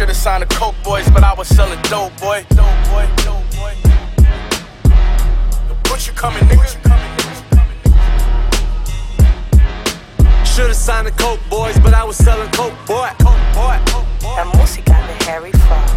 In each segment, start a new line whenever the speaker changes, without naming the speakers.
should've signed the Coke Boys, but I was selling dope, boy. Dope, boy, dope, boy. What you coming, nigga?
Should've signed the Coke Boys, but I was selling Coke, boy. Coke, boy.
La música de Harry Fraud.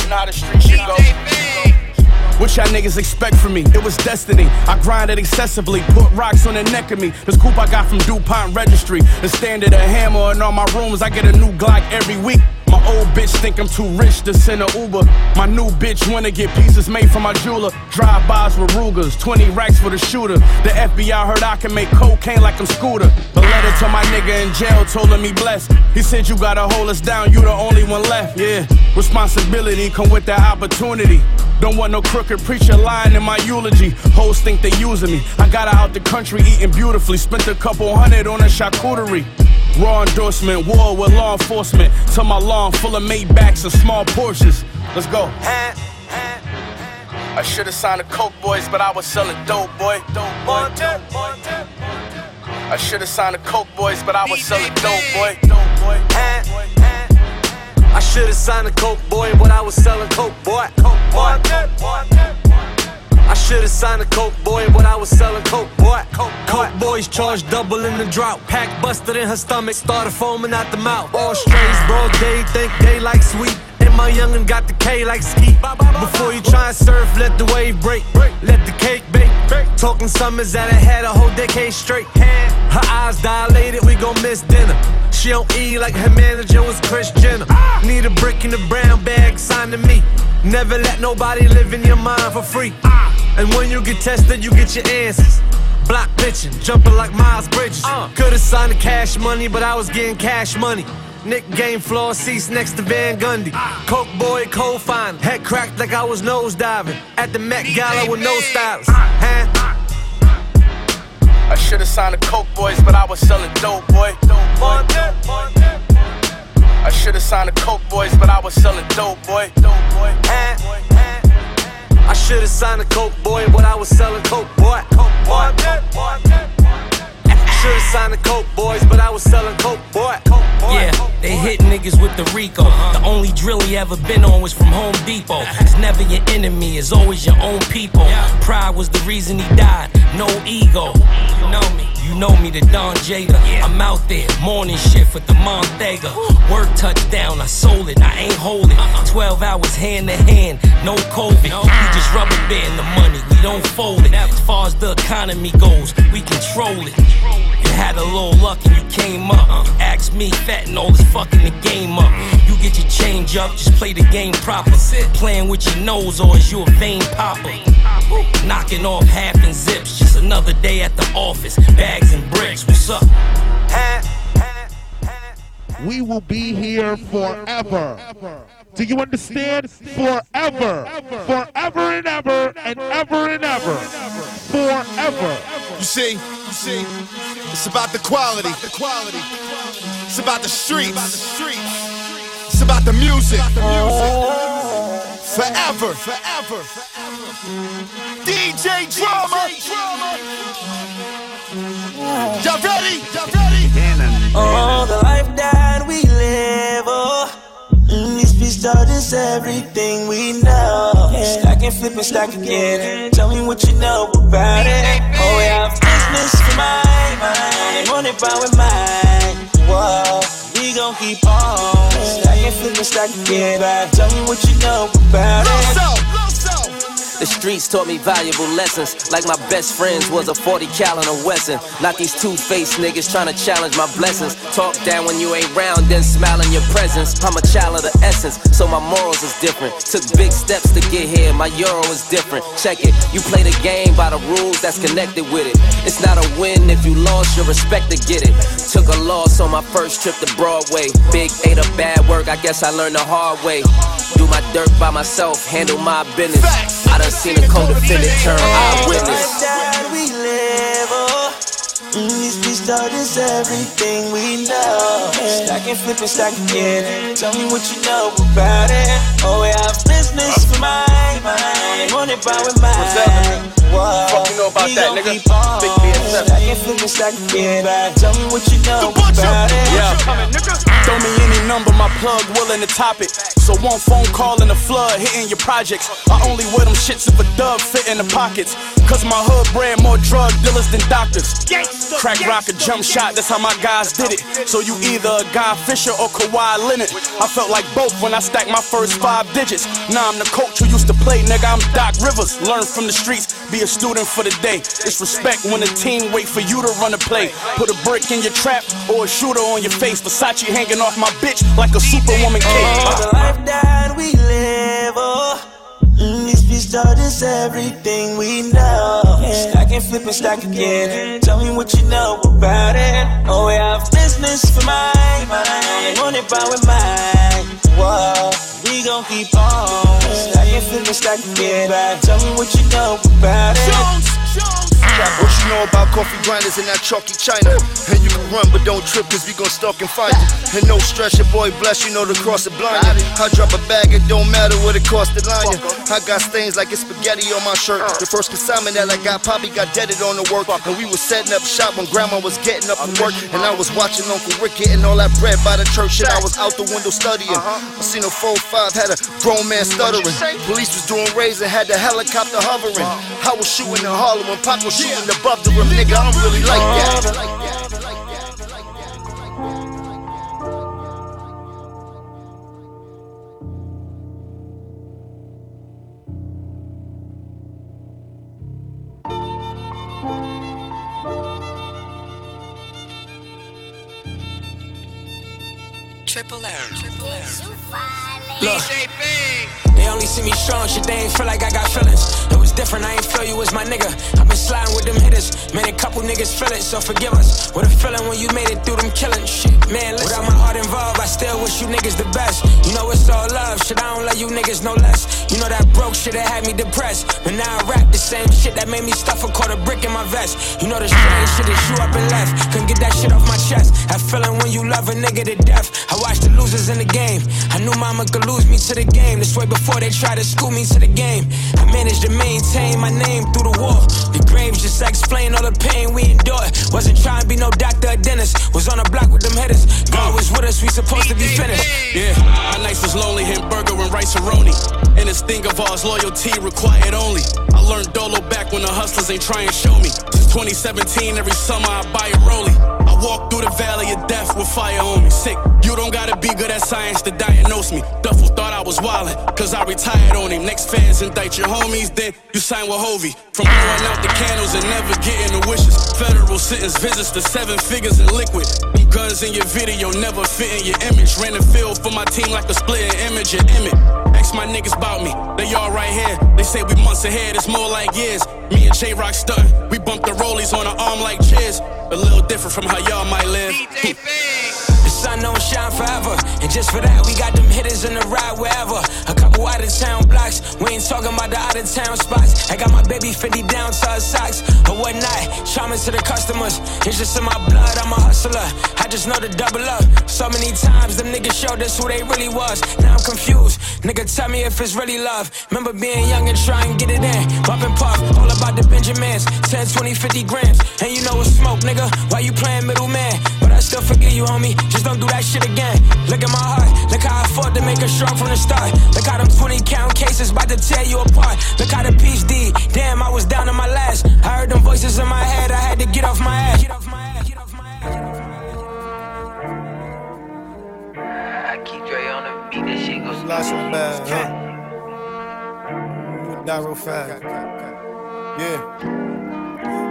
You know how the street shit goes.
What y'all niggas expect from me? It was destiny. I grinded excessively, put rocks on the neck of me. This coupe I got from DuPont Registry. The standard a hammer in all my rooms. I get a new Glock every week. My old bitch think I'm too rich to send a Uber. My new bitch wanna get pieces made from my jeweler. Drive-bys with Rugers, 20 racks for the shooter. The FBI heard I can make cocaine like I'm Scooter. The letter to my nigga in jail told him he blessed. He said you gotta hold us down, you the only one left. Yeah, responsibility come with that opportunity. Don't want no crooked preacher lying in my eulogy. Hoes think they using me. I got out the country eating beautifully. Spent a couple hundred on a charcuterie. Raw endorsement, war with law enforcement. Till my lawn full of Maybachs and small Porsches. Let's go.
I should've signed the Coke Boys, but I was selling dope, boy. Dope, boy. Dope, boy. I should've signed the Coke Boys, but I was selling dope, boy. Dope, boy.
I should've signed the Coke Boy, but I was selling Coke, boy. Coke, boy. I should've signed a Coke Boy, but I was selling Coke, boy. Coke, Coke boys charged double in the drought. Pack busted in her stomach, started foaming out the mouth. All strays, bro, they think they like sweet. And my youngin' got the K like ski. Before you try and surf, let the wave break. Let the cake bake. Talking summers that I had a whole decade straight. Her eyes dilated, we gon' miss dinner. She don't eat like her manager was Chris Jenner. Need a brick in the brown bag, sign to me. Never let nobody live in your mind for free. And when you get tested, you get your answers. Block pitching, jumping like Miles Bridges. Uh. Could've signed the cash money, but I was getting cash money. Knick game floor seats next to Van Gundy. Ah. Coke boy, cold fine. Head cracked like I was nose diving. At the Met Gala with no stylist. Ah. Huh?
I should've signed the Coke Boys, but I was selling dope, boy. Dope, boy. I should've signed the Coke Boys, but I was selling dope, boy. Dope, boy.
Should've signed a Coke boy, but I was selling Coke boy. Coke boy. Should've signed the Coke boys, but I was selling Coke boy. Coke boy.
Yeah, they hit niggas with the Rico. Uh-huh. The only drill he ever been on was from Home Depot. It's never your enemy, it's always your own people. Pride was the reason he died, no ego. You know me. You know me, the Don Jada. I'm out there, morning shift with the Montega. Work touchdown, I sold it, I ain't holding. Uh-uh. 12 hours hand to hand, no COVID. We just rubber band the money, we don't fold it. As far as the economy goes, we control it. Had a little luck and you came up. Ask me, fat and all this fucking the game up. You get your change up, just play the game proper. Sit playing with your nose or is you a vein popper? Knocking off half and zips, just another day at the office. Bags and bricks, what's up?
We will be here forever. Do you understand? Forever. Forever and ever and ever and ever. Forever.
You see, you see, it's about the quality. The quality. It's about the streets. It's about the music. Forever. Forever. DJ Drama. Y'all ready? Y'all ready?
These beats everything we know. Stack and flip and stack again. Tell me what you know about it. Oh, have business for my mind. Run it by with mine. Whoa, we gon' keep on. Stack and flip and stack again. Tell me what you know about it.
The streets taught me valuable lessons. Like my best friends was a 40 caliber Wesson. Not these two-faced niggas trying to challenge my blessings. Talk down when you ain't round, then smile in your presence. I'm a child of the essence, so my morals is different. Took big steps to get here, my euro is different. Check it, you play the game by the rules that's connected with it. It's not a win if you lost your respect to get it. Took a loss on my first trip to Broadway. Big ate a bad work, I guess I learned the hard way. Do my dirt by myself, handle my business. I done seen a co-defendant turn eyewitness.
that we live, oh. Mm, these beats are just everything we know. Stack and flip and stack again. Tell me what you know about it. Oh, we have business for my mind. Run it by with mine. Whoa,
Fuck you know about
we
that,
gon'
nigga?
keep on.
Big BSF.
Stack and flip and stack again. Tell me what you know about it.
Throw me any number, my plug will in the topic. So one phone call and a flood hitting your projects. I only wear them shits if a dub fit in the pockets. Cause my hood bred more drug dealers than doctors. Crack rock a jump shot, that's how my guys did it. So you either a Guy Fisher or Kawhi Leonard. I felt like both when I stacked my first five digits. Now I'm the coach who used to play, nigga. I'm Doc Rivers. Learn from the streets, be a student for the day. It's respect when the team wait for you to run a play. Put a brick in your trap or a shooter on your face. Versace hanging off my bitch like a superwoman cape.
Oh, the life that we live, oh. Mm, this bitch taught us everything we know. Stack and flip and stack again. Tell me what you know about it. Oh, we have business for mine. Only want it by with mine. Whoa, we gon' keep on. Stack and flip and stack again. Tell me what you know about it.
What you know about coffee grinders in that chalky China? And you can run, but don't trip, cause we gon' stalk and find you. And no stress, your boy bless, you know the cross the blind. I drop a bag, it don't matter what it cost to line. I got stains like it's spaghetti on my shirt. The first consignment that I got, Poppy got deaded on the work. And we was setting up shop when grandma was getting up from work. And I was watching Uncle Rick getting all that bread by the church. Shit, I was out the window studying. I seen a 4-5 had a grown man stuttering. Police was doing raids and had the helicopter hovering. I was shooting in Harlem when Pop was shooting above the rim, nigga. I'm really like that.
Triple R. Triple R.
Look, they only see me strong, shit, they ain't feel like I got feelings. It was different, I ain't feel you was my nigga. i been sliding with them hitters, made a couple niggas feel it, so forgive us. What a feeling when you made it through them killing shit. Man, listen. Without my heart involved, I still wish you niggas the best. You know it's all love, shit, I don't love you niggas no less. You know that broke shit that had me depressed. But now I rap the same shit that made me stuff a quarter brick in my vest. You know the strange shit that you up and left. Couldn't get that shit off my chest. That feeling when you love a nigga to death. I watched the losers in the game. I knew mama could lose me to the game. This way before they try to school me to the game. I managed to maintain my name through the war. The graves just explain all the pain we endured. Wasn't trying to be no doctor or dentist. Was on the block with them hitters. God was with us, we supposed to be finished.
Yeah, my nights was lonely, hit burger and rice roni. And this thing of ours, loyalty required only. I learned Dolo back when the hustlers ain't trying to show me. Since 2017, every summer I buy a rollie. I walk through the valley death with fire on me. Sick, you don't gotta be good at science to diagnose me. Duffel thought I was wildin', cause I retired on him. Next fans indict your homies, then you sign with Hovey. From blowing out the candles and never getting the wishes. Federal sentence visits to seven figures in liquid. Them guns in your video never fit in your image. Ran the field for my team like a splitting image and image. Ask my niggas about me, they all right here. They say we months ahead, it's more like years. Me and J Rock stuntin', we bump the rollies on our arm like cheers. A little different from how y'all might live.
The sun don't shine forever. And just for that, we got them hitters in the ride wherever. A couple out of town blocks. We ain't talking about the out of town spots. I got my baby 50 down to her socks. Or whatnot. Charming to the customers. It's just in my blood, I'm a hustler. I just know to double up. So many times them niggas showed us who they really was. Now I'm confused. Nigga, tell me if it's really love. Remember being young and trying to get it in. Bump and puff, all about the Benjamins. 10, 20, 50 grams. And you know it's smoke, nigga. Why you playing middleman? But I still forgive you, homie. Just don't do that shit again. Look at my heart. Look how I fought to make it strong from the start. Look how them 20 count cases about to tear you apart. Look how the peace D. Damn, I was down to my last. I heard them voices in my head. I had to get off my ass. Get off my ass. Get off my ass.
I keep Dre on the beat, that shit goes
Lots of bad, huh? You die real fast. Yeah.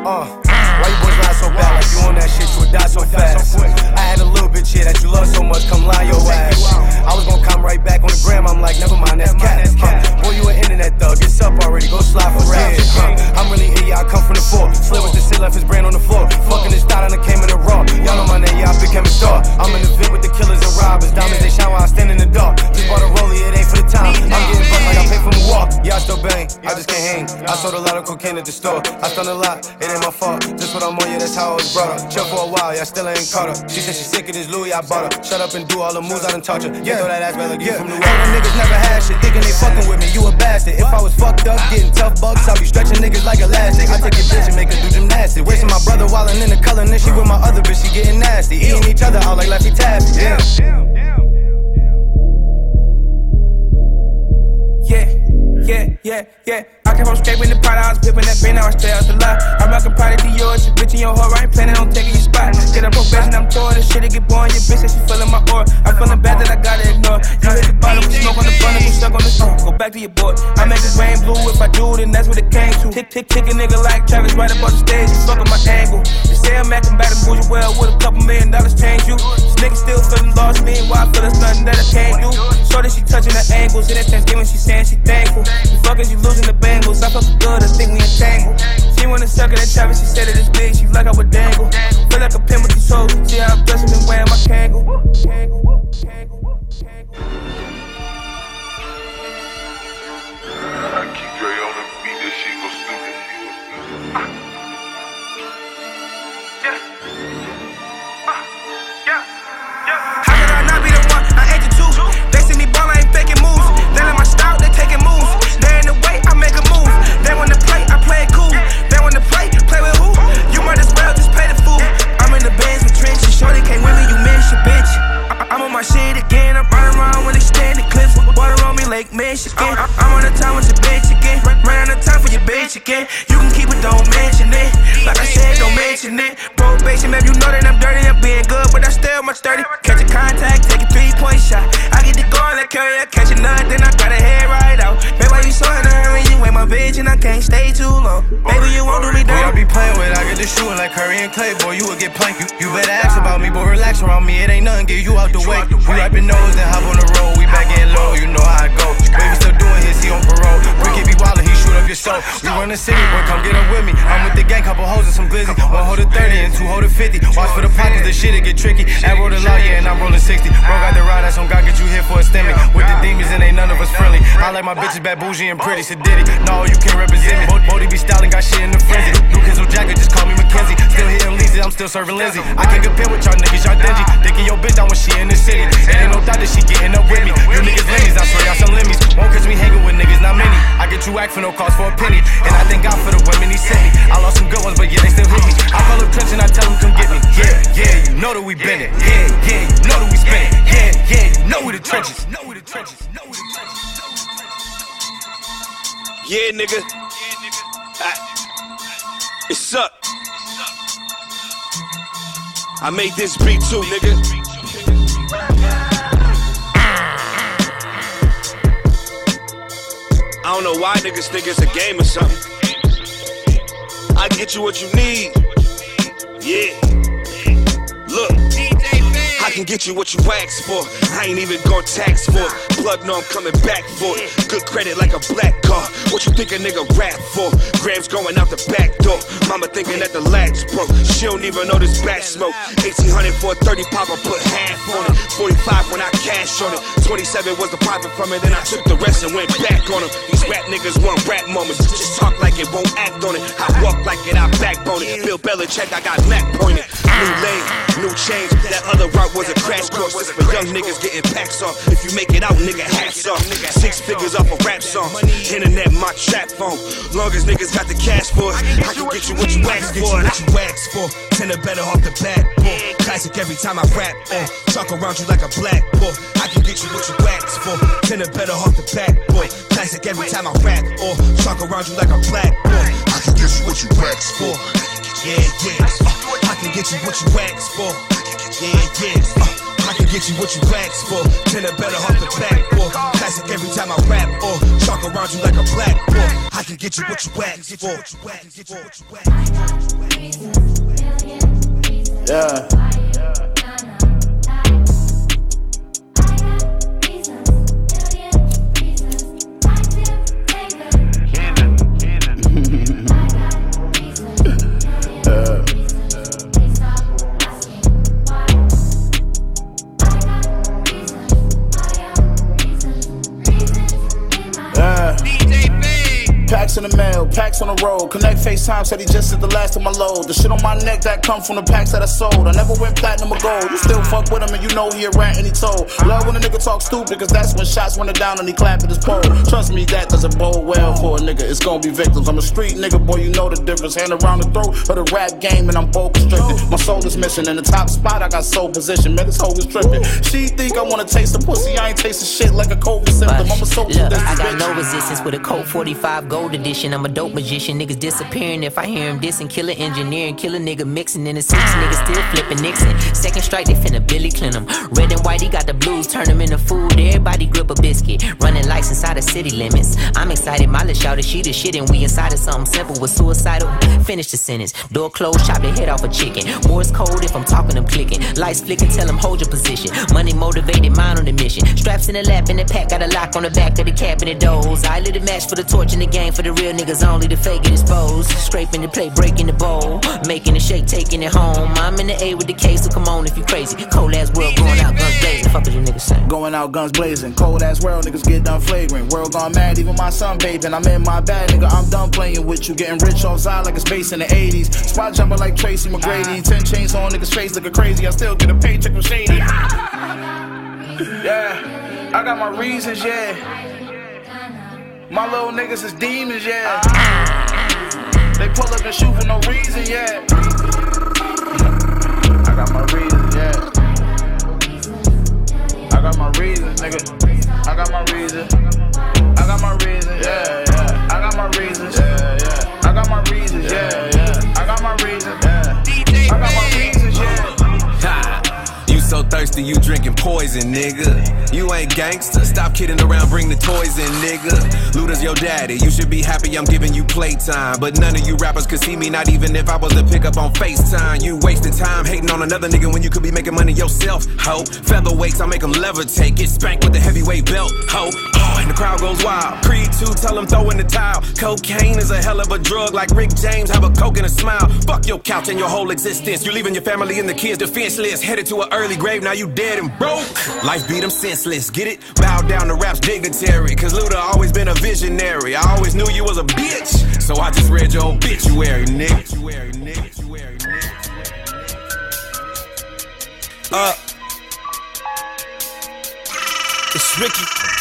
Uh, why you boys lie so bad? Like you on that shit, you would die so fast. I had a little bitch here that you love so much, come lie your ass. I was gonna come right back on the gram, I'm like, never mind, that's cat. Huh. Boy, you an internet thug, it's up already, go slide for rap. Huh. I'm really here, I come from the floor. Slid with the shit, left his brain on the floor. Fucking this thought, and I came in the raw. Y'all know my name, I became a star. I'm in the vid with the killers and robbers. Diamonds, they shine while I stand in the dark. Just bought a rollie, it ain't for the time. I'm getting bucked like I pay for my walk. I still bang, I just can't hang. I sold a lot of cocaine at the store. I done a lot, it how I was brought up. Chill for a while, Y'all still ain't caught up. She said she's sick of this Louis, I bought her. Shut up and do all the moves I done taught her. Yeah, throw that ass back like you yeah. from New York. Them niggas never had shit, thinking they fucking with me. You a bastard. If I was fucked up, getting tough bucks, I'll be stretching niggas like elastic. I take your bitch and make her do gymnastics. Wasting my brother while I'm in the color, and then she with my other bitch, she getting nasty. Eating each other out like Laffy Taffy. Yeah.
Yeah, yeah, yeah, yeah. I came from scraping the pot, I was pippin' that bin, now I stay out the lot. I'm rockin' Prada Dior, she bitch in your whore, I ain't planning on taking your spot. Get up profession, I'm tore, this shit get boring, your bitch said she feelin' my aura. I'm feelin' bad that I gotta ignore. You hit the bottom, smoke on the front, and stuck on the song. Go back to your boy. I make this rain blue, if I do, then that's what it came to. Tick, tick, tick a nigga like Travis right up on the stage, you fuckin' my angle. They say I'm acting bad and bougie, well, with a couple million dollars change you. This nigga still feelin' lost, me why I feel there's nothing that I can't do. That she touchin' the angles, and it's Thanksgiving, she saying she thankful. You fuckin', you losing the bangles, I fuck good, I think we entangled. She wanna suck it at Travis, she said it is big, she like I would dangle. Feel like a pin with the soul, see how I'm blessed and wearing my kangle. Like
Curry and Clay. Boy, you would get planked. You, you better ask about me, boy, relax around me. It ain't nothing, get you out the way. We wipe your nose, then hop on the the city, boy, come get up with me. I'm with the gang, couple hoes and some glizzy. One hold of 30 and two hold of 50. Watch for the pockets, the shit it get tricky. I roll the law, yeah, and I'm rolling 60. Bro got the ride, that's on God, get you here for a stimmy. With the demons, and ain't none of us friendly. I like my bitches bad, bougie, and pretty. So did No, you can't represent me. Bo- Bodie be styling, got shit in the frenzy. New Kizzle jacket, just call me Mackenzie. Still hitting Lisa, I'm still serving Lindsay. I can't compare with y'all niggas, y'all dingy. Thinking your bitch down when she in the city. It ain't no doubt that she getting up with me. You niggas limmies, I swear y'all some limmies. Won't catch me hanging with niggas, not many. I get you whack for no cost for a penny. And I thank God for the women he sent me. I lost some good ones, but yeah, they still hit me. I call up Trench and I tell him come get me. Yeah, yeah, you know that we been it. Yeah, yeah, you know that we spin it. Yeah, yeah, you know we the trenches. Know we the trenches. Know we the trenches.
Yeah, nigga. I, it's up. I made this beat too, nigga. I don't know why niggas think it's a game or something. I get you what you need. Yeah. Look. I can get you what you asked for. I ain't even gon' tax for it. Blood know I'm coming back for it. Good credit like a black car. What you think a nigga rap for? Grams going out the back door. Mama thinking that the latch broke. She don't even know this back smoke. 1800 for a 30 pop, I put half on it. 45 when I cash on it. 27 was the profit from it. Then I took the rest and went back on them. These rap niggas want rap moments. Just talk like it, won't act on it. I walk like it, I backbone it. Bill Belichick, I got Mac pointed. New lane, new change. That other route was a crash course. This for young niggas getting packs off. If you make it out, nigga, hats off. Six figures off a rap song. Internet, my trap phone. Long as niggas got the cash for it, I can get you what you asked for. What you asked for. Ten or better off the bat. Boy. Classic every time I rap. Uh. Talk around you like a black boy. I can get you what you asked for. Ten or better off the bat. Boy. Classic every time I rap. Or talk around you like a black boy. I can get you what you asked for. Yeah, yeah. Can get you what you asked for. Yeah, yeah. Uh, I can get you what you asked for. Ten or better off the back. Boy. Classic every time I rap. Or talk around you like a black boy. I can get you what you asked for.
Yeah. Yeah. In the mail, packs on the road. Connect FaceTime said he just sent the last of my load. The shit on my neck that come from the packs that I sold. I never went platinum or gold. You still fuck with him and you know he a rat and he told. Love when a nigga talk stupid, cause that's when shots running down and he clapping his pole. Trust me, that doesn't bode well for a nigga. It's gonna be victims. I'm a street nigga, boy, you know the difference. Hand around the throat of the rap game and I'm bold constricted. My soul is missing. In the top spot, I got soul position. Man, this hoe is tripping. She think I wanna taste the pussy. I ain't tasting shit like a COVID symptom. I'm a.
Look,
that's
I got no resistance with a Colt 45 gold edition. I'm a dope magician. Niggas disappearing if I hear him dissing. Killer engineering, kill a nigga mixing in the six. Niggas still flipping Nixon. Second strike, they finna Billy Clinton. Red and white, he got the blues, turn them into food. Everybody grip a biscuit. Running lights inside of city limits. I'm excited, little shouted, she the shit, and we inside of something simple with suicidal. Finish the sentence. Door closed, chop the head off a chicken. Morse cold if I'm talking, I'm clicking. Lights flicking, tell him hold your position. Money motivated, mind on the mission. Straps in the lap, in the pack, got a lock on the back of the cabinet doors. I lit a match for the torch in the game for the real niggas only. The fake it exposed. Scraping the plate, breaking the bowl. Making the shake, taking it home. I'm in the A with the case, so come on if you crazy. Cold ass world going out, guns blazing. Fuck what you niggas saying.
Going out guns blazing, cold ass world, niggas get done flagrant. World gone mad, even my son bathing. I'm in my bag, nigga, I'm done playing with you. Getting rich off side like it's based in the 80s. Spot jumping like Tracy McGrady. Ah. Ten chains on niggas' face looking crazy. I still get a paycheck from Shady. Yeah, I got my reasons, yeah. My little niggas is demons, yeah. They pull up and shoot for no reason, yeah. I got my reasons, yeah. I got my reasons, nigga. I got my reasons. I got my reasons, yeah, yeah. I got my reasons, yeah, yeah. I got my reasons, yeah, yeah. I got my reasons, yeah. I got my reasons, yeah.
Ha! You so thirsty, you drinking poison, nigga. You ain't gangster. Stop kidding around, bring the toys in, nigga. Luda's your daddy. You should be happy I'm giving you playtime. But none of you rappers could see me, not even if I was to pick up on FaceTime. You wasting time hating on another nigga when you could be making money yourself, ho. Featherweights, I make them levitate. Get spanked with a heavyweight belt, ho. Crowd goes wild. Creed 2, tell them throw in the towel. Cocaine is a hell of a drug, like Rick James, have a coke and a smile. Fuck your couch and your whole existence. You're leaving your family and the kids defenseless. Headed to an early grave, now you dead and broke. Life beat them senseless, get it? Bow down to rap's dignitary. Cause Luda always been a visionary. I always knew you was a bitch. So I just read your obituary, nigga. Uh, it's Ricky.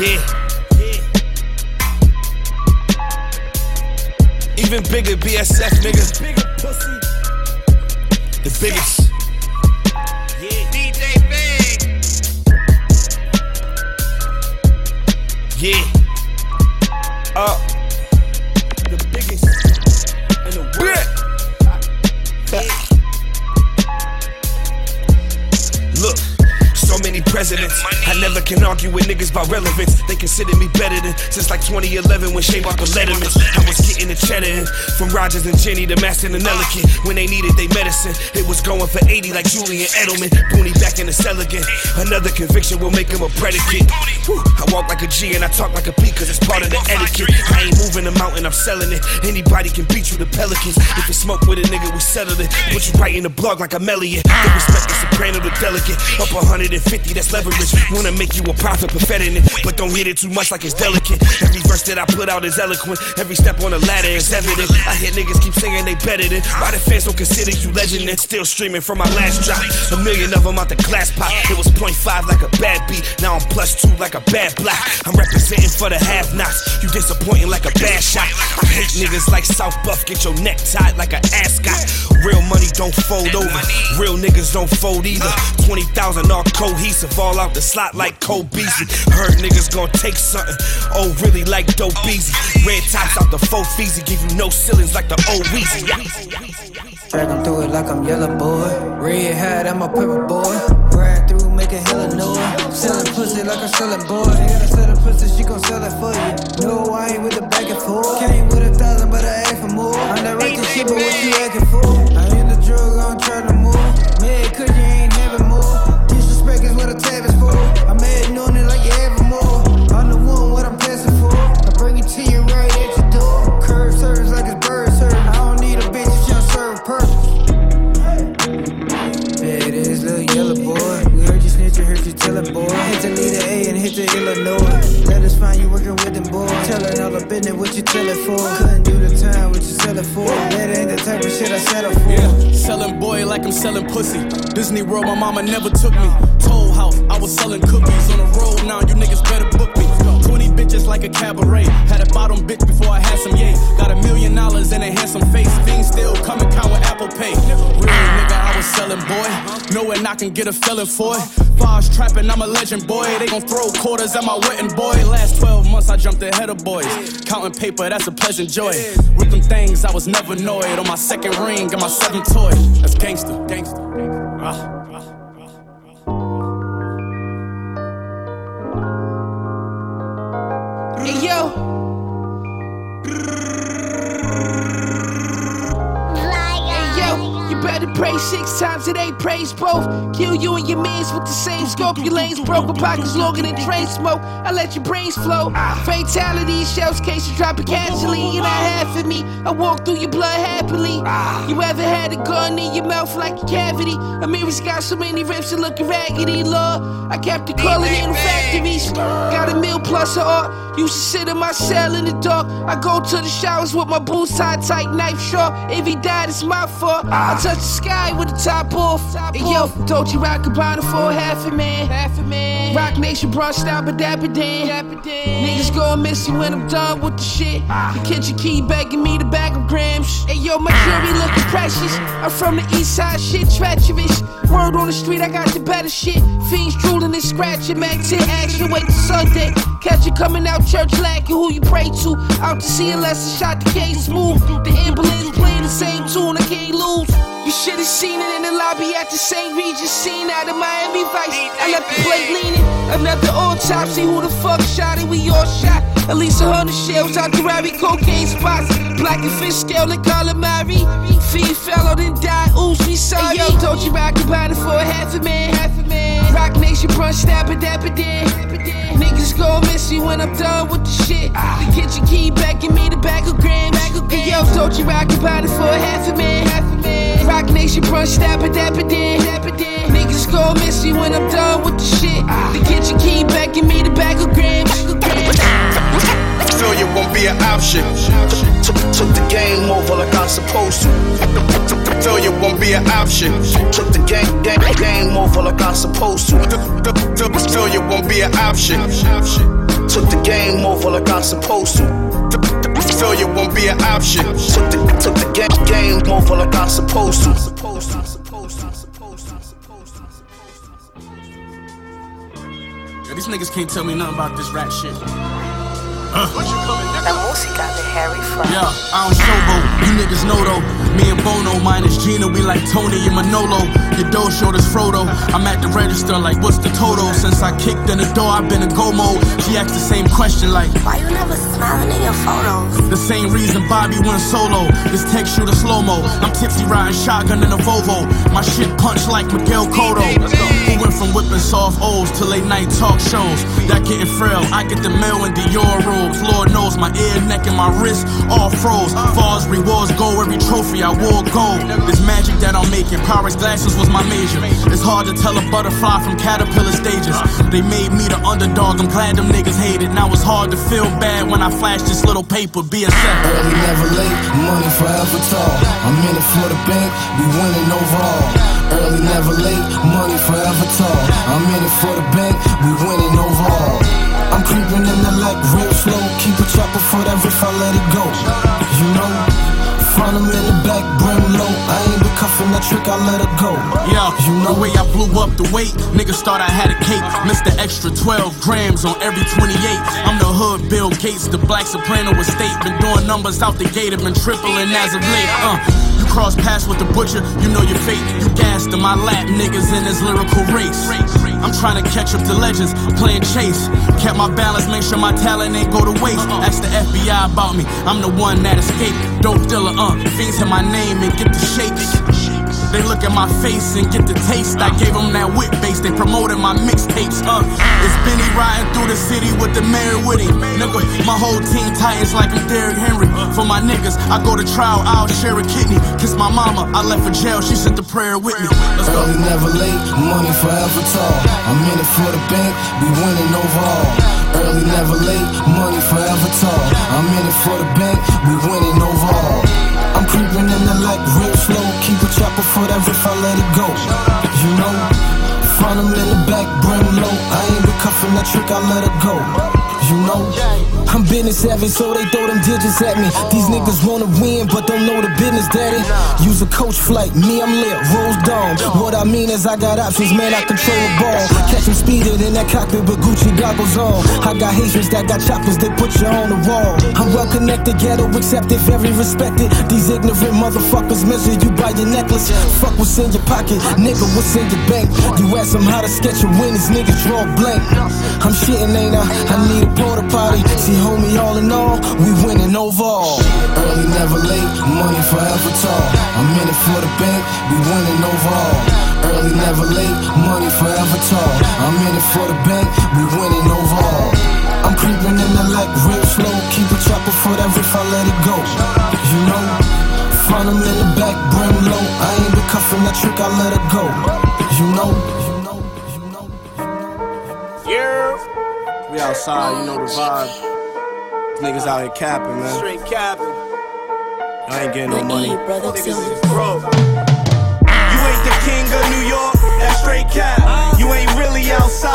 Yeah. Even bigger BSF, nigga. The biggest.
Yeah, DJ Big.
Yeah. Uh. Presidents. I never can argue with niggas about relevance. They consider me better than since like 2011 when Shea Barker Letterman. I was getting the cheddar in from Rogers and Jenny to Master and Elegant. When they needed they medicine, it was going for 80 like Julian Edelman. Booney back in the cell again. Another conviction will make him a predicate. Whew, I walk like a G and I talk like a P cause it's part of the etiquette. I ain't moving the mountain, I'm selling it. Anybody can beat you, the Pelicans. If you smoke with a nigga, we settle it. Put you right in the blog like a Melliot. They respect the soprano, the delicate. Up 150, that's leverage. Wanna make you a prophet, it. But don't hit it too much like it's delicate. Every verse that I put out is eloquent. Every step on the ladder is evident. I hear niggas keep saying they better than. Why the fans don't consider you legend? And still streaming from my last drop. A million of them out the glass pop. It was 0.5 like a bad beat. Now I'm plus two like a bad block. I'm representing for the half nots. You disappointing like a bad shot. I hate niggas like South Buff. Get your neck tied like an ascot. Real money don't fold over. Real niggas don't fold either. 20,000 all cohesive. All out the slot like Cole Beasley. Heard niggas gon' take something. Oh, really like dope easy. Red tops out the faux feezy. Give you no ceilings like the old Weezy.
Drag 'em through it like I'm yellow boy. Red hat, I'm a purple boy. Ride through, making hella noise. Selling pussy like I'm selling boy. She gotta sell the pussy, she gon' sell it for you. No, I ain't with the back and forth. Came with a thousand, but I asked for more. I'm not right to shit, but what you asking for? to leave the A and hit the Illinois. Let us find you working with them boys. Telling all the business what you tell it for. Couldn't do the time, what you sell it for. That ain't the type of shit I settle for.
Yeah, selling boy like I'm selling pussy. Disney World, my mama never took me. Toll house, I was selling cookies. On the road now, you niggas better book me. 20 bitches like a cabaret. Had a bottom bitch before I had some yay. Got a million dollars and a handsome face. Things still coming count with Apple Pay. Real nigga, I was selling boy. Knowing I can get a feeling for it. Bars trapping, I'm a legend boy. They gon' throw quarters at my wedding boy. Last 12 months, I jumped ahead of boys. Counting paper, that's a pleasant joy. With them things, I was never annoyed. On my second ring and my seventh toy. That's gangster, gangster. Ah.
You better pray six times a day, praise both. Kill you and your mans with the same scope. Your lanes broken pockets longer than train smoke. I let your brains flow. Fatality, shells cases dropping casually. You're not half of me. I walk through your blood happily. You ever had a gun in your mouth like a cavity? A mirror's got so many rips and looking raggedy, Lord. I kept the color in the factories. Got a meal plus a art. Used to sit in my cell in the dark. I go to the showers with my boots tied tight, knife sharp. If he died, it's my fault. I ah. touch the sky with the top off. Hey, yo, told you I could buy the for half a man. Half a man. Roc Nation brushed out, but dapper Dan. Niggas gon' miss you when I'm done with the shit. Ah. The kitchen key begging me to bag of grams. Hey, yo, my ah. jewelry looking precious. I'm from the east side, shit treacherous. Word on the street, I got the better shit. Fiends and scratching, max hit action. Wait till Sunday. Catch you coming out church lacking who you pray to. Out to see unless I shot the case smooth. The ambulance playing the same tune, I can't lose. You should've seen it in the lobby at the St. Regis scene out of Miami Vice. I left the plate leaning. Another autopsy, who the fuck shot it? We all shot. At least a hundred shells out the Rally cocaine spots. Black and fish scale and calamari. Feed fellow, then die. Ooze, we sorry. Hey, yo, told you I could buy it for a half a man. Half a man. Roc Nation brunch, stabba dabba dan. Niggas gon' miss you when I'm done with the shit. The kitchen key begging me the bag of grams. Hey, yo, told you I could buy it for a half a man. Half a man. Roc Nation brunch, stabba dabba dan. Niggas gon' miss you when I'm done with the shit. The kitchen key begging me the bag of grams.
Failure won't be an option.
Took, took the game over like I'm supposed to.
Failure won't be an option.
Took the game, game, game over like I'm supposed to.
Failure won't be an option.
Took the game over like I'm supposed to.
Failure won't be an option.
Took the, took the game, game over like I'm supposed to. Supposed to.
These niggas can't tell me nothing about this rap shit. What you coming?
La música de Harry Fraud.
Yeah, I don't showboat. You niggas know though. Me and Bono, minus Gina, we like Tony and Manolo. Your dough showed us Frodo. I'm at the register like, what's the total? Since I kicked in the door, I've been in go mode. She asked the same question like,
Why you never smiling in your photos?
The same reason Bobby went solo. This text shoot a slow mo. I'm tipsy riding shotgun in a Volvo. My shit punch like Miguel Cotto. Who went from whipping soft O's to late night talk shows? That getting frail. I get the mail in Dior robes. Lord knows my ear, neck, and my wrist all froze. Falls rewards go every trophy I wore gold. This magic that I'm making, Pyrex glasses was my major. It's hard to tell a butterfly from caterpillar stages. They made me the underdog. I'm glad them niggas hate it. Now it's hard to feel bad when I flash this little paper. Be a second.
Early, never late, money forever tall. I'm in it for the bank, we winning overall. Early, never late, money forever tall. I'm in it for the bank, we winning overall. I'm creeping in the leg real slow. Keep a chopper for that riff, I let it go. You know, front him in the back, brim low. I ain't been cuffing that trick, I let it go.
Yeah, you know the way I blew up the weight. Niggas thought I had a cake. the Extra 12 grams on every 28. I'm the hood Bill Gates, the black soprano estate. Been doing numbers out the gate, have been tripling as of late. Uh, you cross paths with the butcher, you know your fate. You gassed in my lap, niggas in this lyrical race. I'm trying to catch up to legends, playing chase. Kept my balance, make sure my talent ain't go to waste. Ask the FBI about me, I'm the one that escaped. Dope dealer, uh, fiends hit my name and get the shakes. They look at my face and get the taste. I gave them that whip base. They promoted my mixtapes. Uh, it's Benny riding through the city with the mayor with him. Nigga, my whole team titans like I'm Derrick Henry. For my niggas, I go to trial, I'll share a kidney. Kiss my mama, I left for jail. She said the prayer with me. Let's go.
Early, never late, money forever tall. I'm in it for the bank, we winning overall. Early, never late, money forever tall. I'm in it for the bank, we winning overall. I'm whatever if I let it go. You know, front them in the back, brim low. I ain't been that trick, I let it go. You know, I'm business savvy, so they throw them digits at me. These niggas wanna win, but don't know the business, daddy. Use a coach flight, me, I'm lit, rose dome. What I mean is, I got options, man, I control the ball. Catch them speeding in that cockpit, but Gucci goggles on. I got Haitians that got choppers, they put you on the wall. I'm well connected, ghetto accepted, very respected. These ignorant motherfuckers measure you by your necklace. Fuck what's in your pocket, nigga, what's in your bank? You ask them how to sketch a win, these niggas draw blank. I'm shitting, ain't I? I need porta potty. See, homie, all in all, we winning overall. Early, never late, money forever tall. I'm in it for the bank, we winning overall. Early, never late, money forever tall. I'm in it for the bank, we winning overall. I'm creeping in the like real slow, keep a chopper for that if I let it go. You know, front them in the back, brim low. I ain't been cuffing that trick, I let it go. You know.
We outside, you know the vibe. Niggas out here capping, man.
Straight capping.
I ain't getting no money.
Niggas is broke. You ain't the king of New York, that's straight cap. You ain't really outside,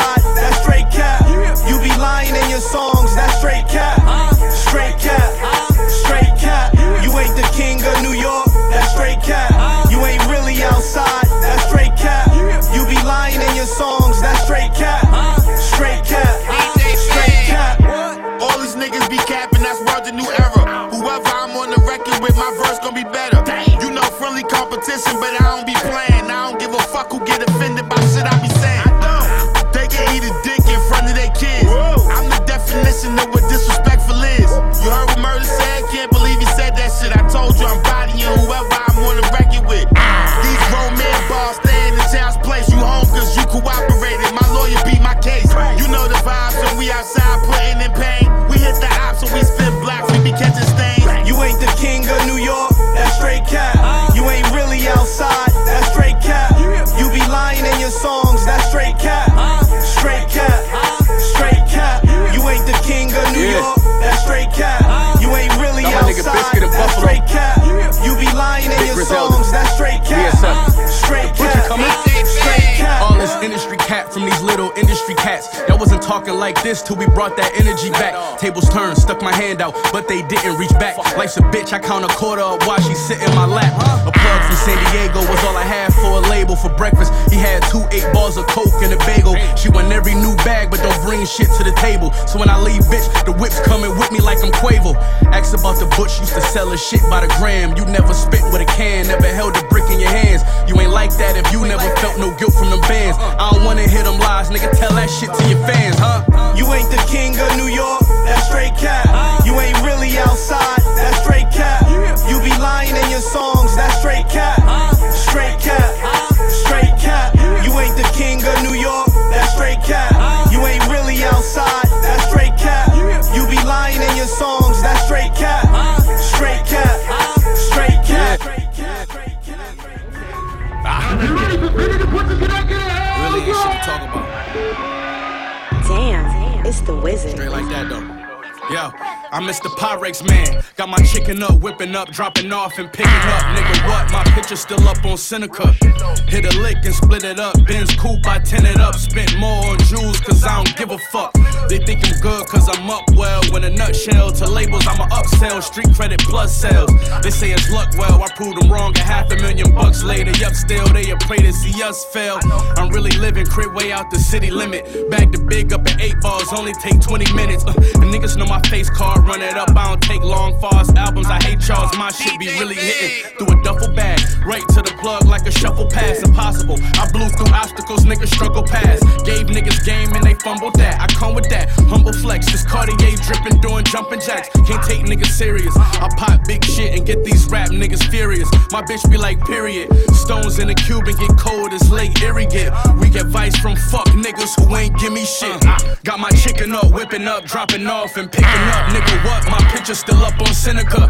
butch, used to sell his shit by the gram. You never Man. Got my chicken up, whipping up, dropping off and picking up. Nigga, what? My picture still up on Seneca. Hit a lick and split it up. Benz coupe, I tin it up. Spent more on jewels, cause I don't give a fuck. They think I'm good, cause I'm up well. When a nutshell to labels, I'm a upsell. Street credit plus sales. They say it's luck, well, I proved them wrong. A half a million bucks later, yup, still they a pray to see us fail. I'm really living crib way out the city limit. Bag the big up at eight balls, only take 20 minutes. Uh, niggas know my face card, run it up. I don't take long fast albums. I hate y'all's. My shit be really hitting through a duffel bag, right to the plug like a shuffle pass. Impossible. I blew through obstacles, niggas struggle past. Gave niggas game and they fumbled that. I come with that humble flex. This Cartier dripping, doing jumping jacks. Can't take niggas serious. I pop big shit and get these rap niggas furious. My bitch be like, period. Stones in the cube and get cold as late Erie get. We get vice from fuck niggas who ain't give me shit. Uh-huh. Got my chicken up, whipping up, dropping off and picking up. Nigga, what? My picture still up on Seneca.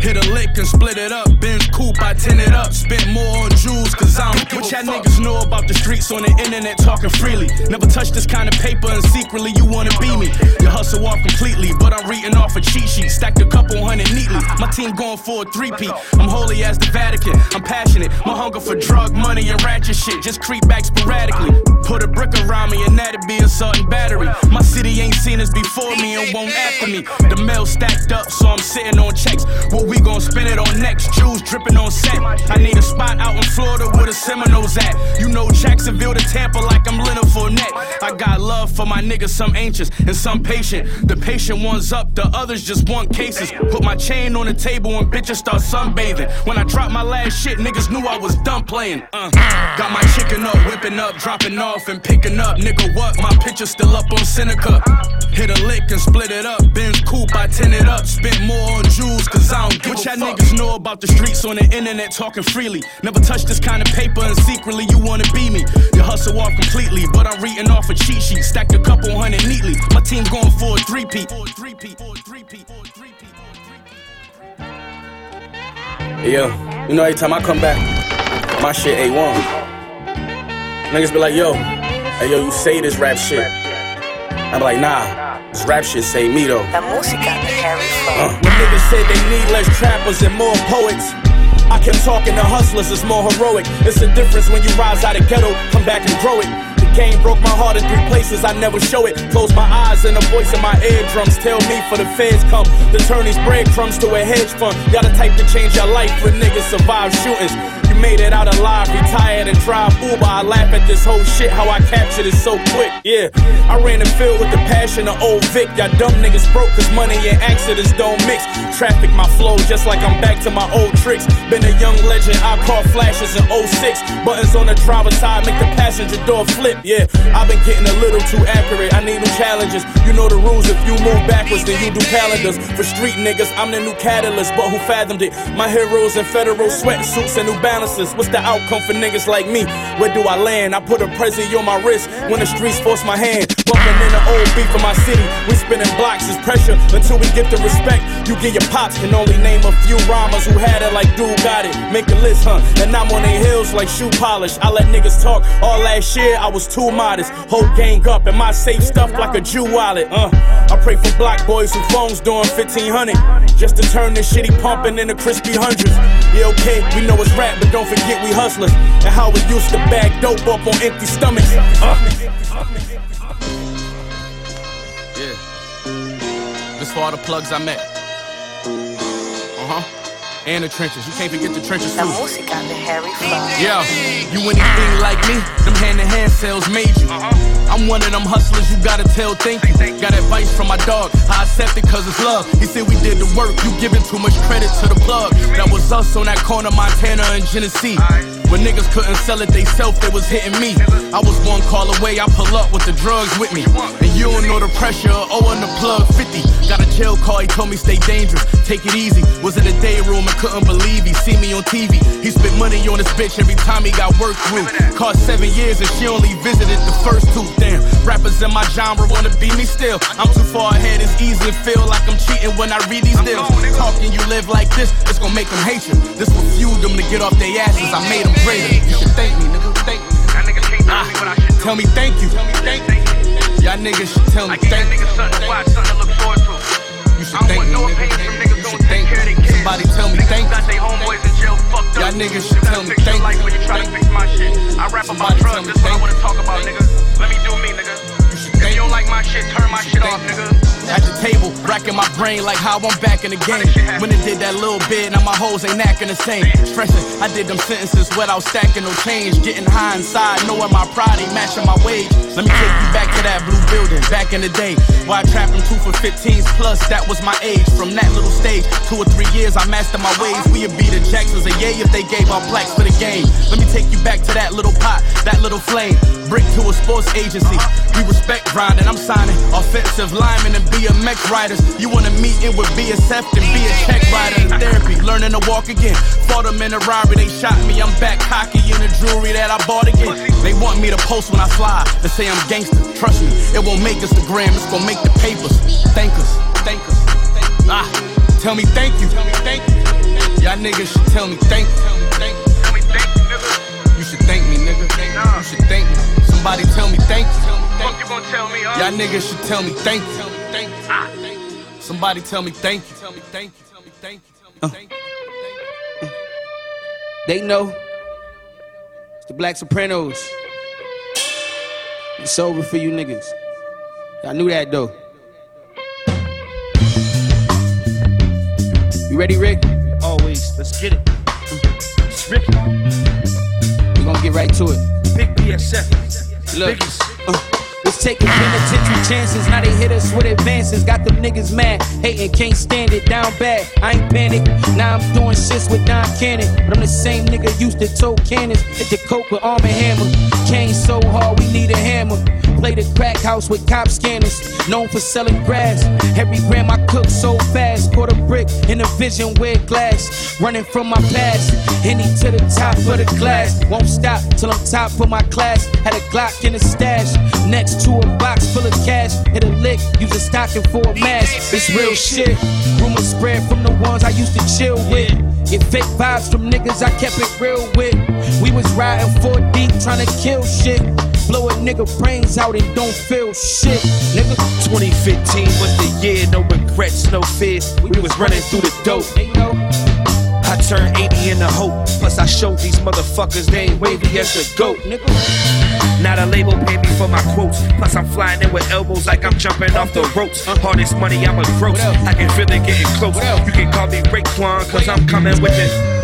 Hit a lick and split it up. Benz coupe, I tin it up. Spent more on jewels, cause cause I don't give what y'all niggas know about the streets on the internet talking freely. Never touch this kind of paper and secretly you wanna be me. You hustle off completely, but I'm reading off a cheat sheet. Stacked a couple hundred neatly. My team going for a three-peat. I'm holy as the Vatican. I'm passionate. My hunger for drug money and ratchet shit just creep back sporadically. Put a brick around and that'd be assault and battery. My city ain't seen us before me and won't after me. The mail stacked up, so I'm sitting on checks. What we gon' spend it on next? Jewels dripping on set. I need a spot out in Florida where the Seminoles at. You know Jacksonville to Tampa like I'm Leonard Fournette. I got love for my niggas, some anxious and some patient. The patient one's up, the others just want cases. Put my chain on the table and bitches start sunbathing. When I dropped my last shit, niggas knew I was done playing. Uh, got my chicken up, whipping up, dropping off and picking up. Nigga, what? My picture still up on Seneca. Hit a lick and split it up. Benz coupe, I tin it up. Spent more on jewels, cause I don't give what y'all niggas know about the streets on the internet talking freely. Never touch this kind of paper and secretly you wanna be me. You hustle off completely, but I'm reading off a cheat sheet. Stacked a couple hundred neatly. My team going for a three-peat.
Yo, you know, every time I come back, my shit A1. Niggas be like, yo, hey, yo, you say this rap shit. I'm like, nah, this rap shit say me though.
La música de Harry
Uh.
When niggas say they need less trappers and more poets. I kept talking to hustlers, it's more heroic. It's the difference when you rise out of ghetto, come back and grow it. The game broke my heart in three places, I never show it. Close my eyes and a voice in my eardrums tell me for the feds come The turn these breadcrumbs to a hedge fund. Y'all the type to change your life when niggas survive shootings. Made it out alive, retired and drive Uber. I laugh at this whole shit, how I captured it so quick. Yeah, I ran the field with the passion of old Vic. Y'all dumb niggas broke cause money and accidents don't mix. Traffic my flow just like I'm back to my old tricks. Been a young legend, I caught flashes in 06. Buttons on the driver's side make the passenger door flip. Yeah, I've been getting a little too accurate. I need new challenges. You know the rules. If you move backwards, then you do calendars. For street niggas, I'm the new catalyst. But who fathomed it? My heroes in federal sweatsuits and new What's the outcome for niggas like me? Where do I land? I put a present on my wrist when the streets force my hand. In the old beat for my city. We spinning blocks is pressure until we get the respect. You get your pops can only name a few rhymers who had it like dude got it. Make a list, huh? And I'm on their heels like shoe polish. I let niggas talk all last year. I was too modest. Whole gang up and my safe stuff like a Jew wallet. Uh, I pray for block boys who phones doing 1500 just to turn this shitty pumping into crispy hundreds. Yeah, okay, we know it's rap, but don't forget we hustlers and how we used to bag dope up on empty stomachs. Uh. For all the plugs I met. Uh huh. And the trenches. You can't forget the trenches
La
too.
música de Harry Fraud.
Yeah, you anything like me, them hand to hand sales made you. I'm one of them hustlers you gotta tell thank you. Got advice from my dog, I accept it cause it's love. He said we did the work, you giving too much credit to the plug. That was us on that corner, Montana and Genesee. When niggas couldn't sell it they self, they was hitting me. I was one call away, I pull up with the drugs with me. And you don't know the pressure, of owing the plug 50. Got a jail call, he told me stay dangerous, take it easy. Was in the day room and couldn't believe he see me on TV. He spent money on this bitch every time he got work through. Cost seven years and she only visited the first two. Damn, rappers in my genre wanna be me still. I'm too far ahead, it's easy to feel like I'm cheating when I read these deals. Talking you live like this, it's gonna make them hate you. This will fuel them to get off their asses. I made them greater. You should thank me, nigga. Thank me. Ah, tell me thank you. Y'all niggas should tell me thank you. I gave niggas something to watch, something to look forward to. You should thank me, nigga. You should thank me. Somebody tell me thank you. Y'all niggas should tell me thank you.
I rap about drugs, that's what I wanna talk about, nigga.
Racking my brain like how I'm back in the game. When it did that little bit, now my hoes ain't acting the same. Stressing, I did them sentences without stacking no change. Getting high inside, knowing my pride ain't matching my wage. Let me take you back to that blue building, back in the day. Where I trapped them two for 15s plus, that was my age. From that little stage, two or three years, I mastered my ways. We'd be the Jacksons a yay if they gave out plaques for the game. Let me take you back to that little pot, that little flame. Brick to a sports agency. We respect grinding, I'm signing offensive linemen and BMX riders. You wanna meet in with BSF and be a check rider in therapy, learning to walk again. Fought them in a robbery, they shot me. I'm back cocky in the jewelry that I bought again. They want me to post when I fly. and say I'm gangster. Trust me, it won't make us the gram, it's gonna make the papers. Thank us, thank us. Ah, tell me thank you. Y'all niggas should tell me thank you. You should thank me, nigga. You should thank me. Somebody tell me thank you.
Fuck you gonna tell me, huh?
Y'all niggas should tell me thank you. Somebody tell me thank you. Tell me thank you. Tell me thank you. Tell me thank you.
They know. It's the Black Sopranos. It's over for you niggas. Y'all knew that though. You ready, Rick?
Always. Let's get it. It's Ricky.
We gonna get right to it.
Big BSF.
Look.
Biggest.
Uh, was taking penitentiary chances, now they hit us with advances. Got them niggas mad, hating, can't stand it, down bad. I ain't panic, now I'm doing shits with Don Cannon. But I'm the same nigga used to tow cannons, hit the coke with arm and hammer. Came so hard, we need a hammer. Play the crack house with cop scanners, known for selling grass. Every gram I cook so fast, caught a brick in a vision with glass. Running from my past, Henny to the top of the glass. Won't stop till I'm top of my class. Had a Glock in the stash, next to a box full of cash. Hit a lick, use a stocking for a mask. It's real shit. Rumors spread from the ones I used to chill with. Get fake vibes from niggas I kept it real with. We was riding four deep trying to kill shit. Blow a nigga brains out and don't feel shit, nigga.
2015 was the year, no regrets, no fears. We was running through the dope. I turned 80 in the hope. Plus, I showed these motherfuckers they ain't wavy as the goat. nigga. Not a label pay me for my quotes. Plus, I'm flying in with elbows like I'm jumping off the ropes. Hardest money, I'm a gross. I can feel it getting close. You can call me Raekwon, cause I'm coming with it.